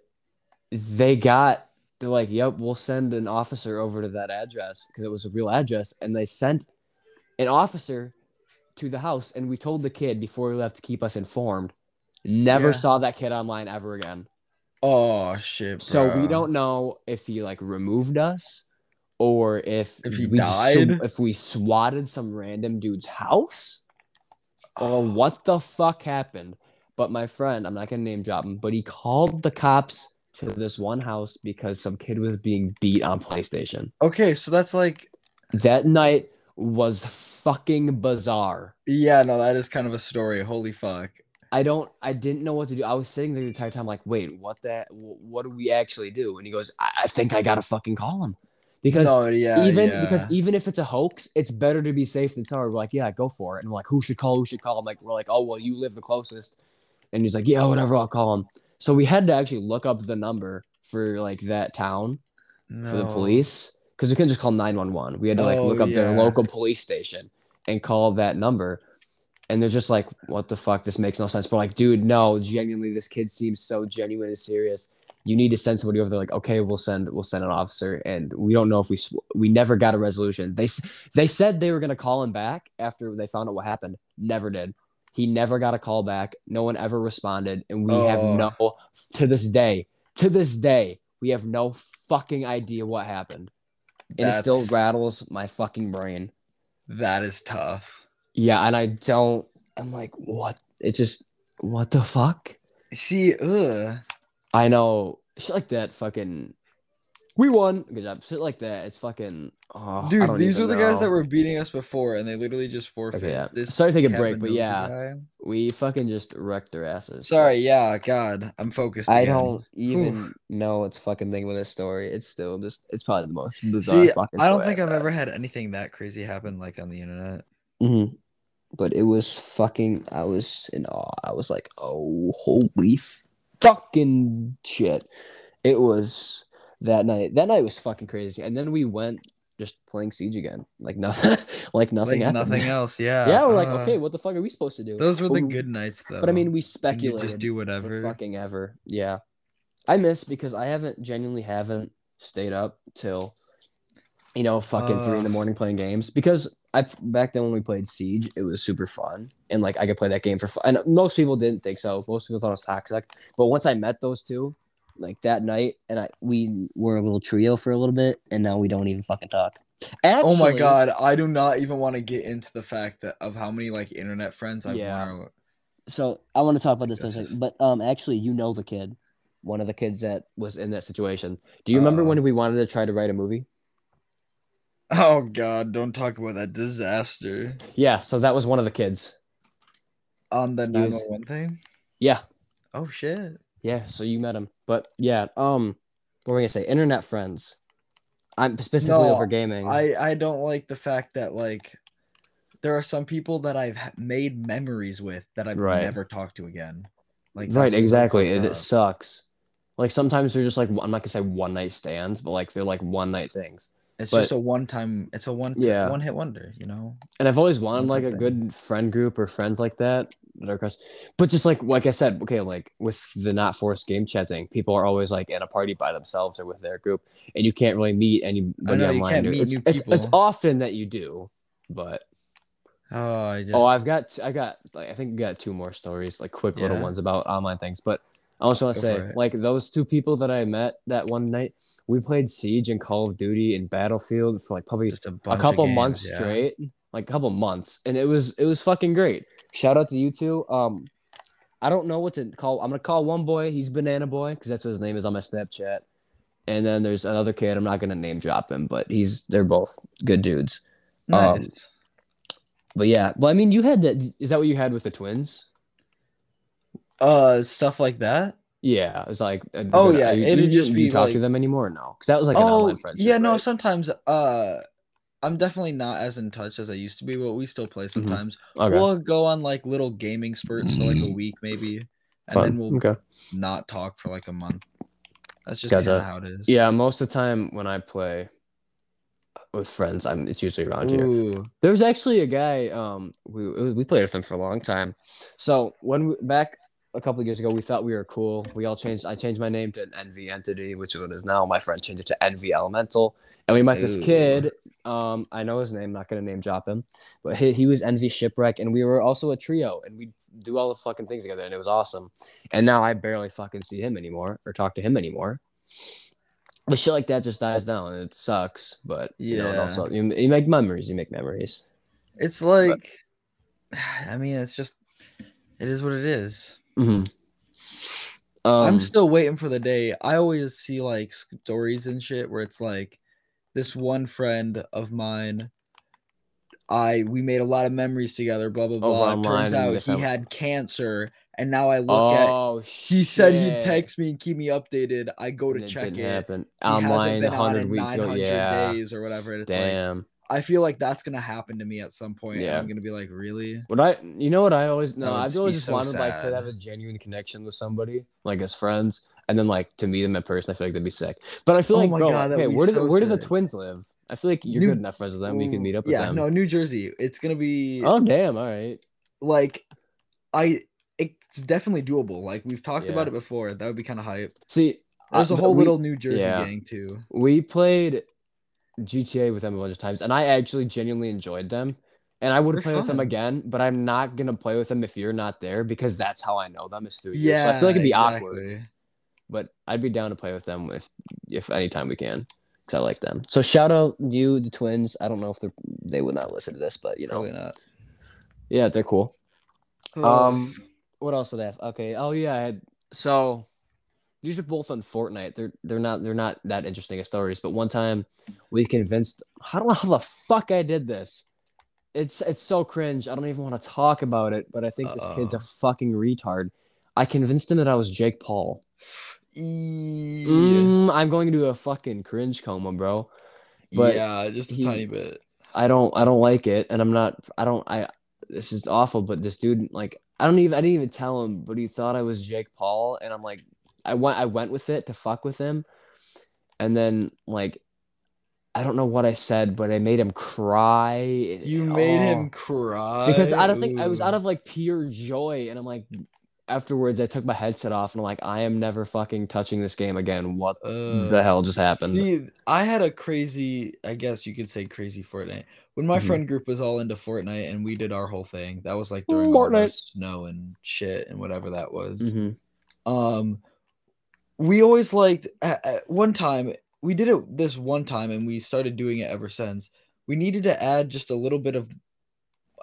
they got they're like, Yep, we'll send an officer over to that address because it was a real address, and they sent an officer to the house, and we told the kid before he left to keep us informed. Never Yeah. saw that kid online ever again. oh shit So we don't know if he like removed us or if If he we died? if we swatted some random dude's house or Oh, what the fuck happened. But my friend, I'm not gonna name drop him, but he called the cops to this one house because some kid was being beat on PlayStation. okay so that's like That night was fucking bizarre. yeah no that is kind of a story holy fuck I don't. I didn't know what to do. I was sitting there the entire time, like, wait, what that? What do we actually do? And he goes, I, I think I gotta fucking call him. because no, yeah, even yeah. because even if it's a hoax, it's better to be safe than sorry. We're like, yeah, go for it. And we're like, who should call? Who should call? I'm like, we're like, oh well, you live the closest. And he's like, yeah, whatever, I'll call him. So we had to actually look up the number for like that town for the police because we couldn't just call 911. We had to like Oh, look up their local police station and call that number. And they're just like, what the fuck? This makes no sense. But like, dude, no, genuinely, this kid seems so genuine and serious. You need to send somebody over there. Like, okay, we'll send we'll send an officer, and we don't know if we sw- we never got a resolution. They they said they were gonna call him back after they found out what happened. Never did. He never got a call back. No one ever responded, and we have Oh. no to this day. To this day, we have no fucking idea what happened and it still rattles my fucking brain. That is tough. Yeah, and I don't. I'm like, what? It just, what the fuck? See, ugh. I know shit like that. Fucking, we won. Good job. Shit like that. It's fucking. Oh, Dude, these were the guys that were beating us before, and they literally just forfeit. Okay, yeah. This Sorry to take a break, but yeah, guy. we fucking just wrecked their asses. Sorry, yeah, God, I'm focused. I again. don't even know what's fucking thing with this story. It's still just. It's probably the most bizarre See, fucking. I don't think I've ever had anything that crazy happen like on the internet. hmm But it was fucking. I was in awe. I was like, oh, holy fucking shit! It was that night. That night was fucking crazy. And then we went just playing Siege again, like nothing, like nothing. like nothing else. Yeah. Yeah, we're like, uh, okay, what the fuck are we supposed to do? Those were But the we- good nights, though. But I mean, we speculated just do for whatever. fucking ever. Yeah, I miss because I haven't genuinely haven't stayed up till you know fucking three in the Uh. morning playing games because I back then when we played Siege it was super fun and like I could play that game for fun. And most people didn't think so. Most people thought it was toxic. But once I met those two, like that night, and I we were a little trio for a little bit, and now we don't even fucking talk. Actually, oh my god, I do not even want to get into the fact that of how many like internet friends I've Yeah. now- So I want to talk about this, This for a second, is- but um, actually, you know the kid, one of the kids that was in that situation. Do you remember Uh, when we wanted to try to write a movie? Oh god, don't talk about that disaster Yeah, so that was one of the kids. on the He was- 911 thing. Yeah, Oh shit. yeah. So you met him, but yeah. Um, what were we gonna say? Internet friends. I'm specifically No, over gaming. I I don't like the fact that like there are some people that I've made memories with that I've Right. never talked to again. Like right, exactly. It, it sucks. Like sometimes they're just like I'm not gonna say one night stands, but like they're like one night things. It's but- just a one time. It's a one Yeah. one hit wonder. You know. And I've always wanted like a good friend group or friends like that that are. But just like like I said, okay, like with the not forced game chat thing, people are always like in a party by themselves or with their group, and you can't really meet anybody know, online. meet it's, it's it's often that you do, but Oh, I just. oh, I've got I got like I think I got two more stories, like quick little ones about online things. But I also want to Go say, like those two people that I met that one night, we played Siege and Call of Duty and Battlefield for like probably just a, a couple games, months yeah. straight, like a couple months, and it was it was fucking great. Shout out to you two. Um, I don't know what to call. I'm gonna call one boy. He's Banana Boy because that's what his name is on my Snapchat. And then there's another kid. I'm not gonna name drop him, but he's they're both good dudes. Um, Nice. But yeah, well, I mean, you had that. Is that what you had with the twins? Uh, stuff like that. Yeah, it was like. uh, Oh, yeah, you, it'd you, just you be talk to them anymore? No, because that was like oh, yeah. No, sometimes. Uh, I'm definitely not as in touch as I used to be, but we still play sometimes. okay. We'll go on like little gaming spurts for like a week maybe, and Fun. then we'll okay. not talk for like a month. That's just Gotcha. kind of how it is. Yeah, most of the time when I play with friends, I'm it's usually around here. Ooh. There was actually a guy. Um, we we played with him for a long time. So when we, back a couple of years ago, we thought we were cool. We all changed. I changed my name to an Envy Entity, which is what it is now. My friend changed it to Envy Elemental, and we met this kid. Um, I know his name. Not gonna name drop him, but he, he was Envy Shipwreck, and we were also a trio, and we do all the fucking things together, and it was awesome. And now I barely fucking see him anymore or talk to him anymore. But shit like that just dies down. and It sucks, but you know, Yeah. also you, you make memories. You make memories. It's like, I mean, it's just, it is what it is. Hmm Um, I'm still waiting for the day. I always see like stories and shit where it's like this one friend of mine. I we made a lot of memories together. Blah blah blah. Turns out he had cancer, and now I look at. oh, He said he'd text me and keep me updated. I go to And check it. happen. Online, hundred in weeks ago. 900 Yeah. days or whatever. It's like Damn. I feel like that's gonna happen to me at some point. Yeah. I'm gonna be like, really? What I, you know what I always no, I've always just so wanted like to have a genuine connection with somebody, like as friends, and then like to meet them in person. I feel like that'd be sick. But I feel Oh like, my bro, God, that okay, would be where do the, where do the twins live? I feel like you're New- good enough friends with them. You can meet up with yeah, them. no, New Jersey. It's gonna be Oh damn! All right. like, I. It's definitely doable. Like we've talked about it before. That would be kind of hype. See, There's uh, a whole we- little New Jersey yeah. gang too. we played GTA with them a bunch of times, and I actually genuinely enjoyed them. And I would They're play with them again, but I'm not gonna play with them if you're not there because that's how I know them is through you. Yeah, So I feel like it'd be awkward. but I'd be down to play with them if if anytime we can because I like them. So shout out you, the twins. I don't know if they they would not listen to this, but you know, Probably not. yeah, they're cool. Ugh. Um, what else did I have? Okay, oh yeah, I had so these are both on Fortnite. They're they're not they're not that interesting as stories. But one time we convinced I don't know how the fuck I did this. It's it's so cringe. I don't even want to talk about it. But I think this kid's a fucking retard. I convinced him that I was Jake Paul. E- Mm, I'm going to do a fucking cringe coma, bro. but yeah, just a he- tiny bit. I don't I don't like it, and I'm not I don't I this is awful. But this dude like I don't even I didn't even tell him, but he thought I was Jake Paul, and I'm like I went I went with it to fuck with him, and then like I don't know what I said, but I made him cry. You made Oh. him cry because I don't think I was out of like pure joy, and I'm like afterwards I took my headset off and I'm like I am never fucking touching this game again. What Uh, the hell just happened? See, I had a crazy, I guess you could say crazy Fortnite. When my Mhm. friend group was all into Fortnite and we did our whole thing, that was like during the Fortnite. snow and shit and whatever that was. Mhm. Um, we always liked at, at one time we did it this one time and we started doing it ever since. We needed to add just a little bit of,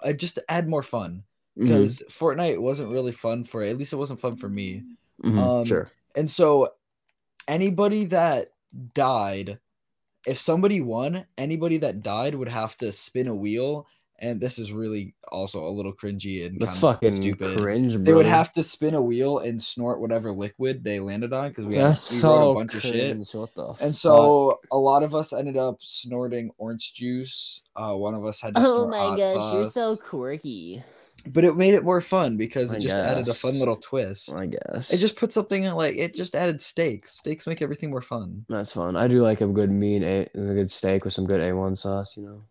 uh, just to add more fun because Fortnite wasn't really fun for at least it wasn't fun for me. Mhm. um, sure. And so anybody that died, if somebody won, anybody that died would have to spin a wheel. And this is really also a little cringy and That's kind of fucking stupid. cringe, bro. They would have to spin a wheel and snort whatever liquid they landed on because we, had, we so wrote a bunch of shit. cringe. What the And fuck? so a lot of us ended up snorting orange juice. Uh, one of us had to Oh snort hot sauce. You're so quirky. But it made it more fun because I it just added a fun little twist. I guess It just put something in like it just added stakes. Stakes make everything more fun. that's fun. I do like a good mean a, a good steak with some good A1 sauce. You know.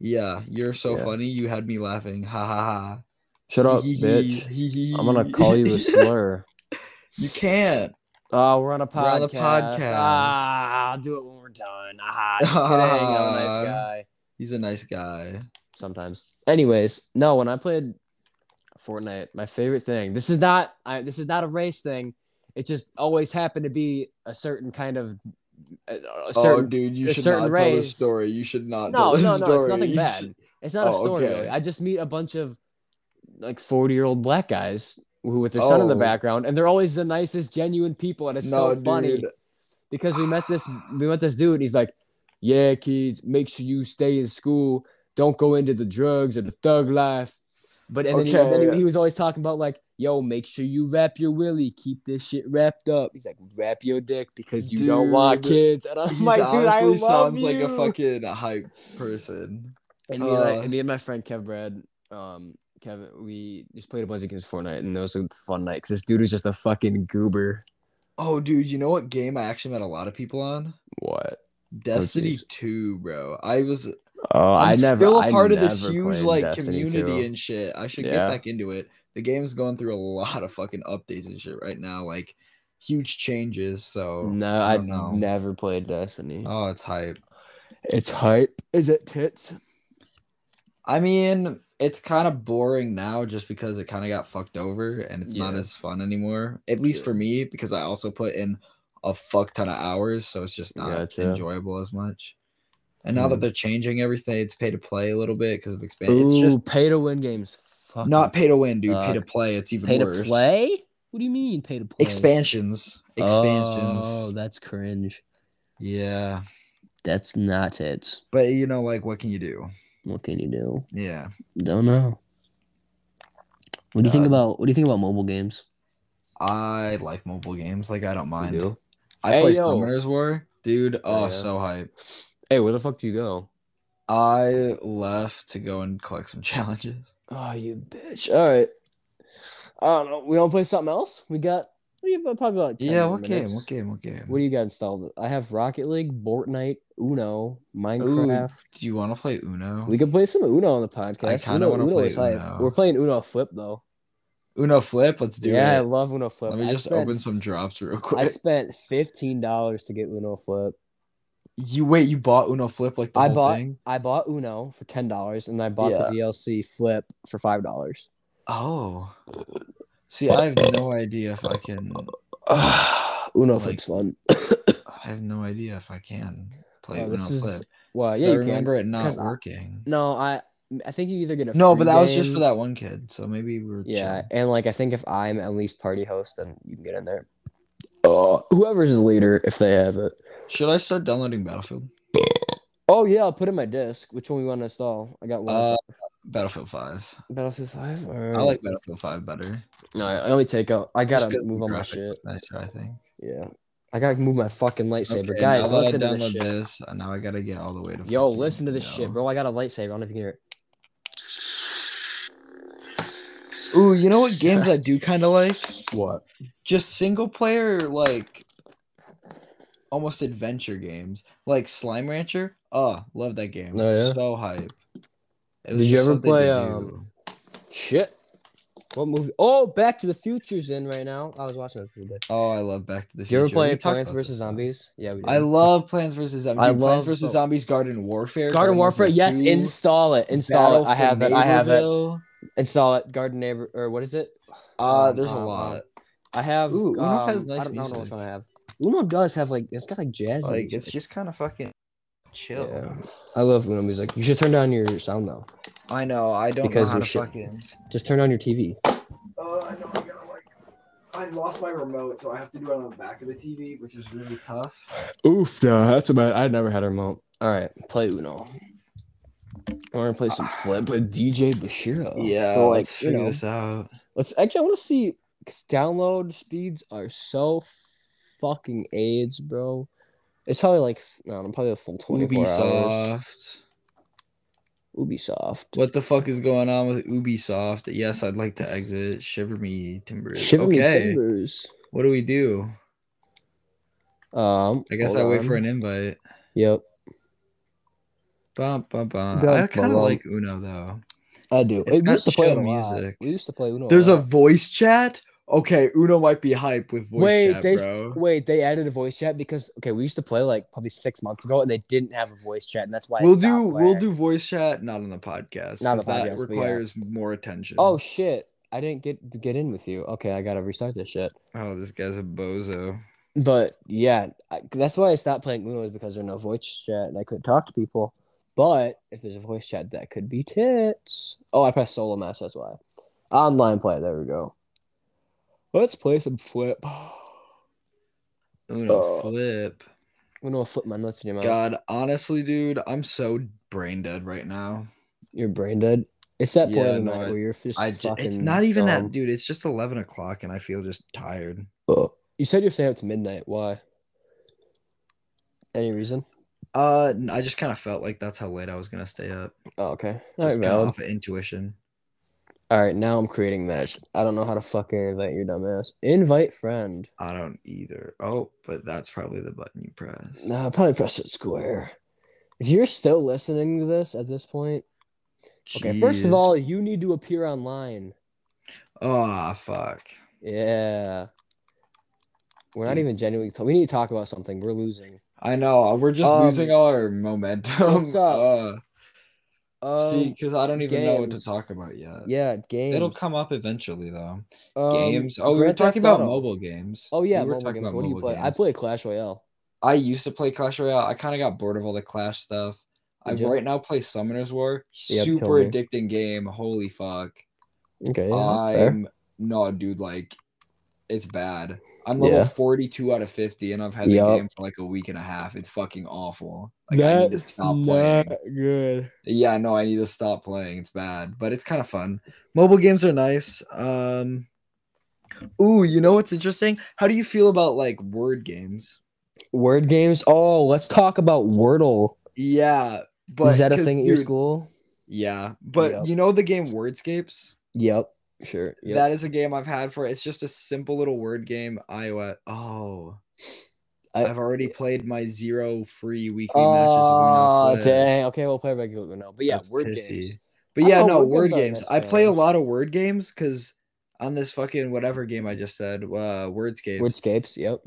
Yeah, you're so Yeah. funny. You had me laughing. Ha ha ha. Shut up, bitch. I'm gonna call you a slur. you can't. Oh, we're on a podcast. We're on the podcast. Ah, I'll do it when we're done. Ah, just kidding. I'm a nice guy. He's a nice guy. Sometimes. Anyways, no. When I played Fortnite, my favorite thing. This is not. I. This is not a race thing. It just always happened to be a certain kind of. A, a oh, dude, you should certain not tell this story. You should not. No, no, no, story. it's nothing bad. should- It's not a Oh, story. okay. Really. I just meet a bunch of like forty-year-old black guys who, with their son in the Oh. background, and they're always the nicest, genuine people, and it's No, so funny dude. because we met this, we met this dude, and he's like, "Yeah, kids, make sure you stay in school. Don't go into the drugs or the thug life." But and then, he, and then he, he was always talking about like, "Yo, make sure you wrap your willy. Keep this shit wrapped up." He's like, "Wrap your dick because you don't want kids." And I'm like, "Dude, I love sounds like a fucking hype person. And me, and, I, Uh, and me and my friend Kev Brad, um, Kevin, we just played a bunch against Fortnite, and it was a fun night because this dude was just a fucking goober. Oh, dude, you know what game I actually met a lot of people on? What? Destiny jeez. 2, bro. I was Oh, I'm I never. still a part of this huge like Destiny community 2. and shit. I should get back into it. The game's going through a lot of fucking updates and shit right now, like huge changes. So No, I I never played Destiny. oh, it's hype. It's hype. Is it tits? I mean, it's kind of boring now just because it kind of got fucked over and it's not as fun anymore. At least for me, because I also put in a fuck ton of hours, so it's just not Gotcha. enjoyable as much. And now that Hmm. they're changing everything, it's pay to play a little bit because of expansion. It's just pay to win games. Fucking not pay to win, dude. Pay to play. It's even pay worse. to play. What do you mean pay to play? Expansions. Expansions. Oh, that's cringe. Yeah. That's not it. But you know, like what can you do? What can you do? Yeah. Don't know. What do you think Uh, about what do you think about mobile games? I like mobile games. Like I don't mind. do? I Hey, play yo. Summoners War, dude. Oh, yeah. so hype. Hey, where the fuck do you go? I left to go and collect some challenges. Oh, you bitch. All right. I don't know. We want to play something else? We got. What do you probably like? 10 Yeah, what minutes. game? What game? What game? What do you got installed? I have Rocket League, Fortnite, Uno, Ooh, Minecraft. do you want to play Uno? We could play some Uno on the podcast. I kinda wanna play is hype. Uno. We're playing Uno Flip though. Uno Flip. Let's do it. yeah, I love Uno Flip. Let me I just spent- open some drops real quick. I spent fifteen dollars to get Uno Flip. You wait. You bought Uno Flip like the I whole bought thing? I bought Uno for ten dollars, and I bought the DLC Flip for five dollars. Oh. See, I have no idea if I can. Uno Like- Flip's fun. I have no idea if I can play Oh, Uno this is Flip. well, So yeah, I you remember can. it not 'cause I- working. No, I I think you either get a No, free but that was just game- for that one kid. So maybe we're Yeah, chill. and like I think if I'm at least party host, then you can get in there. Uh, whoever's the leader, if they have it. Should I start downloading Battlefield? Oh yeah, I'll put it in my disc. Which one we want to install? I got one. Uh, Battlefield Five. Battlefield Five. I like Battlefield Five better. No, I only take out. I gotta move on my shit. Nicer, I think. Yeah, I gotta move my fucking lightsaber, Okay, guys. that I Listen to this shit. this, uh, now I gotta get all the way to. Yo, fucking, listen to this you shit, bro. I got a lightsaber. I don't know if you can hear it. Ooh, you know what games I do kind of like? What? Just single player, like almost adventure games, like Slime Rancher. Oh, love that game. Oh, yeah? So hype. Did you ever play, um, Shit. What movie? Oh, Back to the Future's in right now. I was watching it the other day. Oh, I love Back to the Future. you ever play Plants vs. Zombies? Yeah, we did. I love Plants vs Zombies. I Dude, love- Plants vs Zombies Garden Warfare. Garden Warfare. Yes, install it. Install it. I have it. I have it. Install it. Garden neighbor or what is it? Uh, Um, there's a um, lot. I have. Ooh, Uno um, has nice I don't, I don't know which one I have. Uno does have like it's got like jazz. Like it's just kind of fucking chill. Yeah. I love Uno music. You should turn down your sound though. I know. I don't Because know how you to should- fucking. Just turn on your TV. Oh, uh, I know. I gotta like. I lost my remote, so I have to do it on the back of the TV, which is really tough. Oof, no, that's about. I never had a remote. All right, play Uno. We're gonna play some ah. flip with DJ Bashiro. Yeah, so like let's you figure know, this out. let's actually. I want to see 'cause download speeds are so fucking AIDS, bro. It's probably like no, I'm probably a full twenty four hours. Ubisoft. Ubisoft. What the fuck is going on with Ubisoft? Yes, I'd like to exit. Shiver me timbers. Shiver me timbers. What do we do? Um, I guess I wait for an invite. Yep, Bum, bum, bum. I kind of like Uno though. I do. It's we used to play music. We used to play Uno. There's a voice chat. Okay, Uno might be hype with voice wait, chat, they bro. wait, they added a voice chat because okay, we used to play like probably six months ago, and they didn't have a voice chat, and that's why We'll do we'll do voice chat, not on the podcast. Not on the 'cause that podcast, yeah. requires more attention. Oh shit! I didn't get get in with you. Okay, I gotta restart this shit. oh, this guy's a bozo. But yeah, I, that's why I stopped playing Uno is because there's no voice chat and I couldn't talk to people. But if there's a voice chat, that could be tits. Oh, I pressed solo match. That's why. Online play. There we go. Let's play some flip. Uno Oh. flip. Uno flip my nuts in your mouth. God, honestly, dude, I'm so brain dead right now. You're brain dead. It's that point Yeah, of the no, night where you're just I, fucking. It's not even dumb. that, dude. It's just eleven o'clock, and I feel just tired. Ugh. You said you're staying up to midnight. Why? Any reason? Uh, I just kind of felt like that's how late I was gonna stay up. Oh, okay. Just right, kind of off of intuition. All right, now I'm creating that. I don't know how to fucking invite your dumbass. Invite friend. I don't either. Oh, but that's probably the button you press. No, probably press it square. If you're still listening to this at this point, okay. First of all, you need to appear online. oh fuck. Yeah. We're not even genuinely. we need to talk about something. We're losing. I know we're just Um, losing all our momentum. what's up? Uh, Um, see, because I don't even know what to talk about yet. Yeah, games. It'll come up eventually, though. Um, games. Oh, we were Grand Theft talking about Auto. mobile games. Oh yeah, We were mobile talking games. about What do you play? I play Clash Royale. I used to play Clash Royale. I kind of got bored of all the Clash stuff. I Did ya? right now play Summoners War. Super addicting game. Holy fuck. Okay, yeah. I'm no dude. Like it's bad. I'm level Yeah. 42 out of 50, and I've had the game for like a week and a half. It's fucking awful. Like I need to stop playing. good. Yeah, no, I need to stop playing. It's bad, but it's kind of fun. Mobile games are nice. Um, ooh, you know what's interesting? How do you feel about like word games? Word games. Oh, let's talk about Wordle. Yeah, but Is that a thing at your school? Yeah, but Yup. you know the game Wordscapes? Yep. Sure. Yep. That is a game I've had for. It's just a simple little word game. Iowa. Oh, I- I've already played my zero free weekly matches. of Oh dang. Okay, we'll play regular now. But yeah, That's word pissy. games. But yeah, no word word games. I play a lot of word games because on this fucking whatever game I just said, uh, Wordscape. Wordscapes. Yep.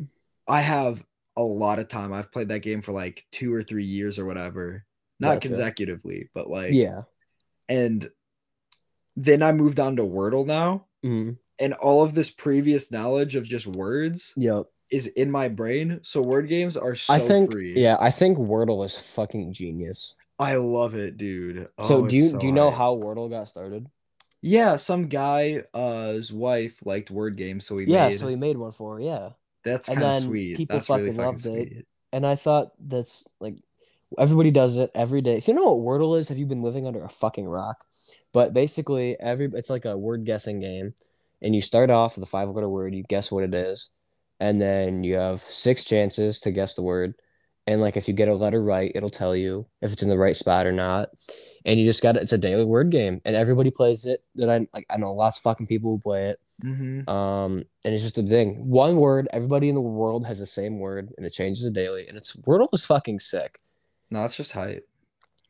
I have a lot of time. I've played that game for like two or three years or whatever. Not Gotcha. consecutively, but like yeah. And then I moved on to Wordle now, hmm and all of this previous knowledge of just words Yep. is in my brain. So word games are so I think. free. Yeah, I think Wordle is fucking genius. I love it, dude. so Oh, do you so do you know hype. how Wordle got started? Yeah, some guy, uh, his wife liked word games, so he yeah, made. so he made one for her, yeah. That's kind of sweet. people That's really fucking fucking loved it. And I thought that's like everybody does it every day. If you know what Wordle is, have you been living under a fucking rock? But basically, every it's like a word guessing game, and you start off with a five letter word. You guess what it is, and then you have six chances to guess the word. And like if you get a letter right, it'll tell you if it's in the right spot or not. And you just got. It's a daily word game, and everybody plays it. That I like. I know lots of fucking people who play it. Mhm. Um, and it's just a thing. One word, everybody in the world has the same word, and it changes daily. And it's Wordle is fucking sick. No, it's just hype.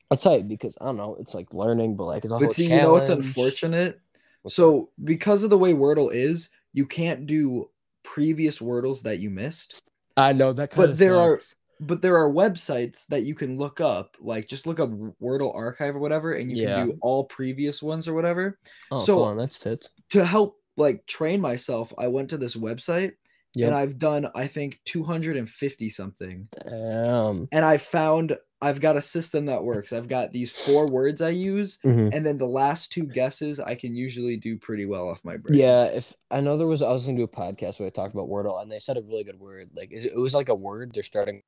I'll tell because I don't know, it's like learning, but like it's also But see, you know what's challenge. unfortunate? What's So because of the way Wordle is, you can't do previous Wordles that you missed. I know that kind but there are- But there are websites that you can look up, like just look up Wordle archive or whatever, and you Yeah. can do all previous ones or whatever. Oh, so- fun. That's tits. To help like train myself, I went to this website Yep. and I've done I think 250 something. Um. And I found I've got a system that works. I've got these four words I use, mhm. and then the last two guesses I can usually do pretty well off my brain. Yeah, if I know there was, I was going to do a podcast where I talked about Wordle, and they said a really good word. Like it, was like a word. They're starting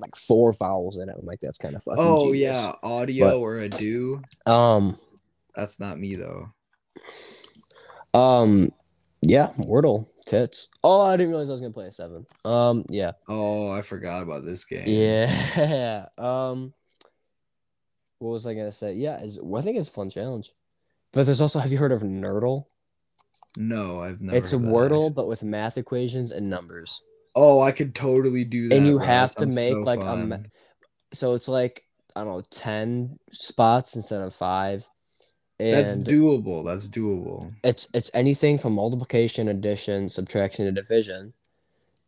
like four vowels in it. I'm like, that's kind of fucking. Oh genius. yeah, audio or adieu. Um. That's not me though. Um. Yeah, Wordle tits. Oh, I didn't realize I was gonna play a seven. Um. Yeah. Oh, I forgot about this game. Yeah. Um. What was I gonna say? Yeah, it's, I think it's a fun challenge. But there's also, have you heard of Nerdle? No, I've never. it's a that, Wordle, but with math equations and numbers. Oh, I could totally do that. And you bro. have to make, so like, a ma- So it's like I don't know, ten spots instead of five. That's doable. That's doable. it's it's anything from multiplication, addition, subtraction, and division.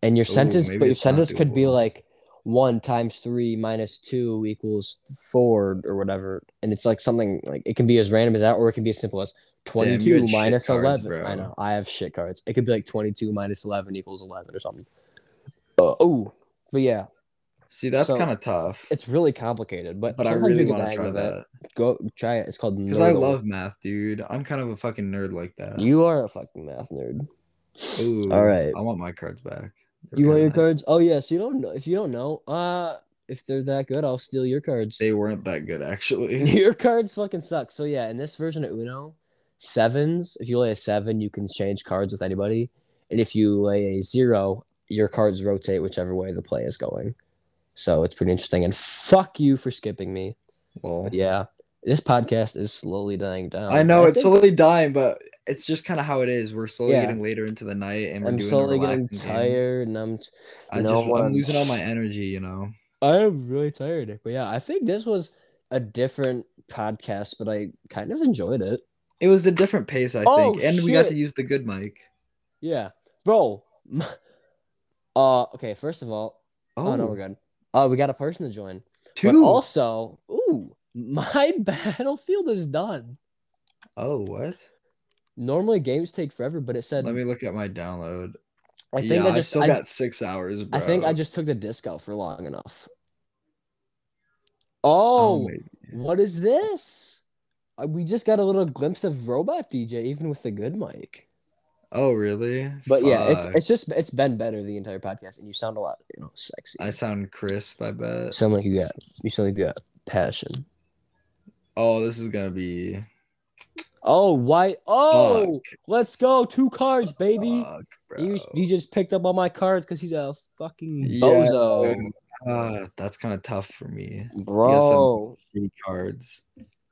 And your Ooh, sentence, but your sentence could be like one times three minus two equals four or whatever. And it's like something like it can be as random as that, or it can be as simple as 22 had shit minus cards, 11. I know. I have shit cards. It could be like 22 minus 11 equals 11 or something. Uh, oh, but yeah, See, that's So, kind of tough. it's really complicated, but, But I really want to try of it. that Go try it. It's called because I love math, dude. I'm kind of a fucking nerd like that. You are a fucking math nerd. Ooh, All right. I want my cards back. They're You want your nice. cards? Oh yeah. So you don't know. If you don't know, uh, if they're that good, I'll steal your cards. They weren't that good, actually. your cards fucking suck. So yeah, in this version of Uno, sevens. If you lay a seven, you can change cards with anybody, and if you lay a zero, your cards rotate whichever way the play is going. So it's pretty interesting. And fuck you for skipping me. well, But yeah, this podcast is slowly dying down. I know I it's think slowly dying, but it's just kind of how it is. We're slowly Yeah. getting later into the night, and we're I'm slowly getting relaxing game. tired, and I'm I know, just, I'm losing all my energy. You know. I'm really tired. But yeah, I think this was a different podcast, but I kind of enjoyed it. It was a different pace, I Oh, think, and we got to use the good mic. Yeah, bro. Uh, okay. First of all, oh, no, we're good. Uh, we got a person to join, but two. also, ooh, my battlefield is done. oh, what? Normally games take forever, but it said Let me look at my download. I think yeah, I just still I, got six hours. Bro. I think I just took the disc out for long enough. Oh, Oh, what is this? Uh, We just got a little glimpse of Robot DJ, even with the good mic. Oh, really? But yeah, it's it's just it's been better the entire podcast, and you sound a lot you know sexy. I sound crisp. I bet. sound like you got you sound like you got passion. Oh, this is gonna be. Oh, why? Oh, let's go. Two cards, baby. Fuck. You, you just picked up all my cards because he's a fucking Yeah, bozo. Ah, that's kind of tough for me. Bro, Shitty cards.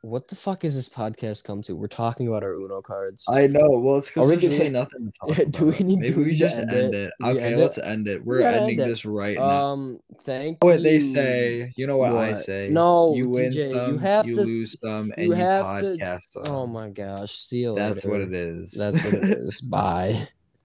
What the fuck is this podcast come to? We're talking about our Uno cards. I know. Well, it's because there's gonna- really nothing to talk Yeah, do we need- Maybe do we we just end end it? it. Okay, end let's it? end it. We We're gotta ending end it. this right now. Um, thank You what they say? You know what, I say? No, you win you some, you, have to- lose some, and you you, have to- podcast some. Oh my gosh, see you That's what it is. That's what it is. Bye.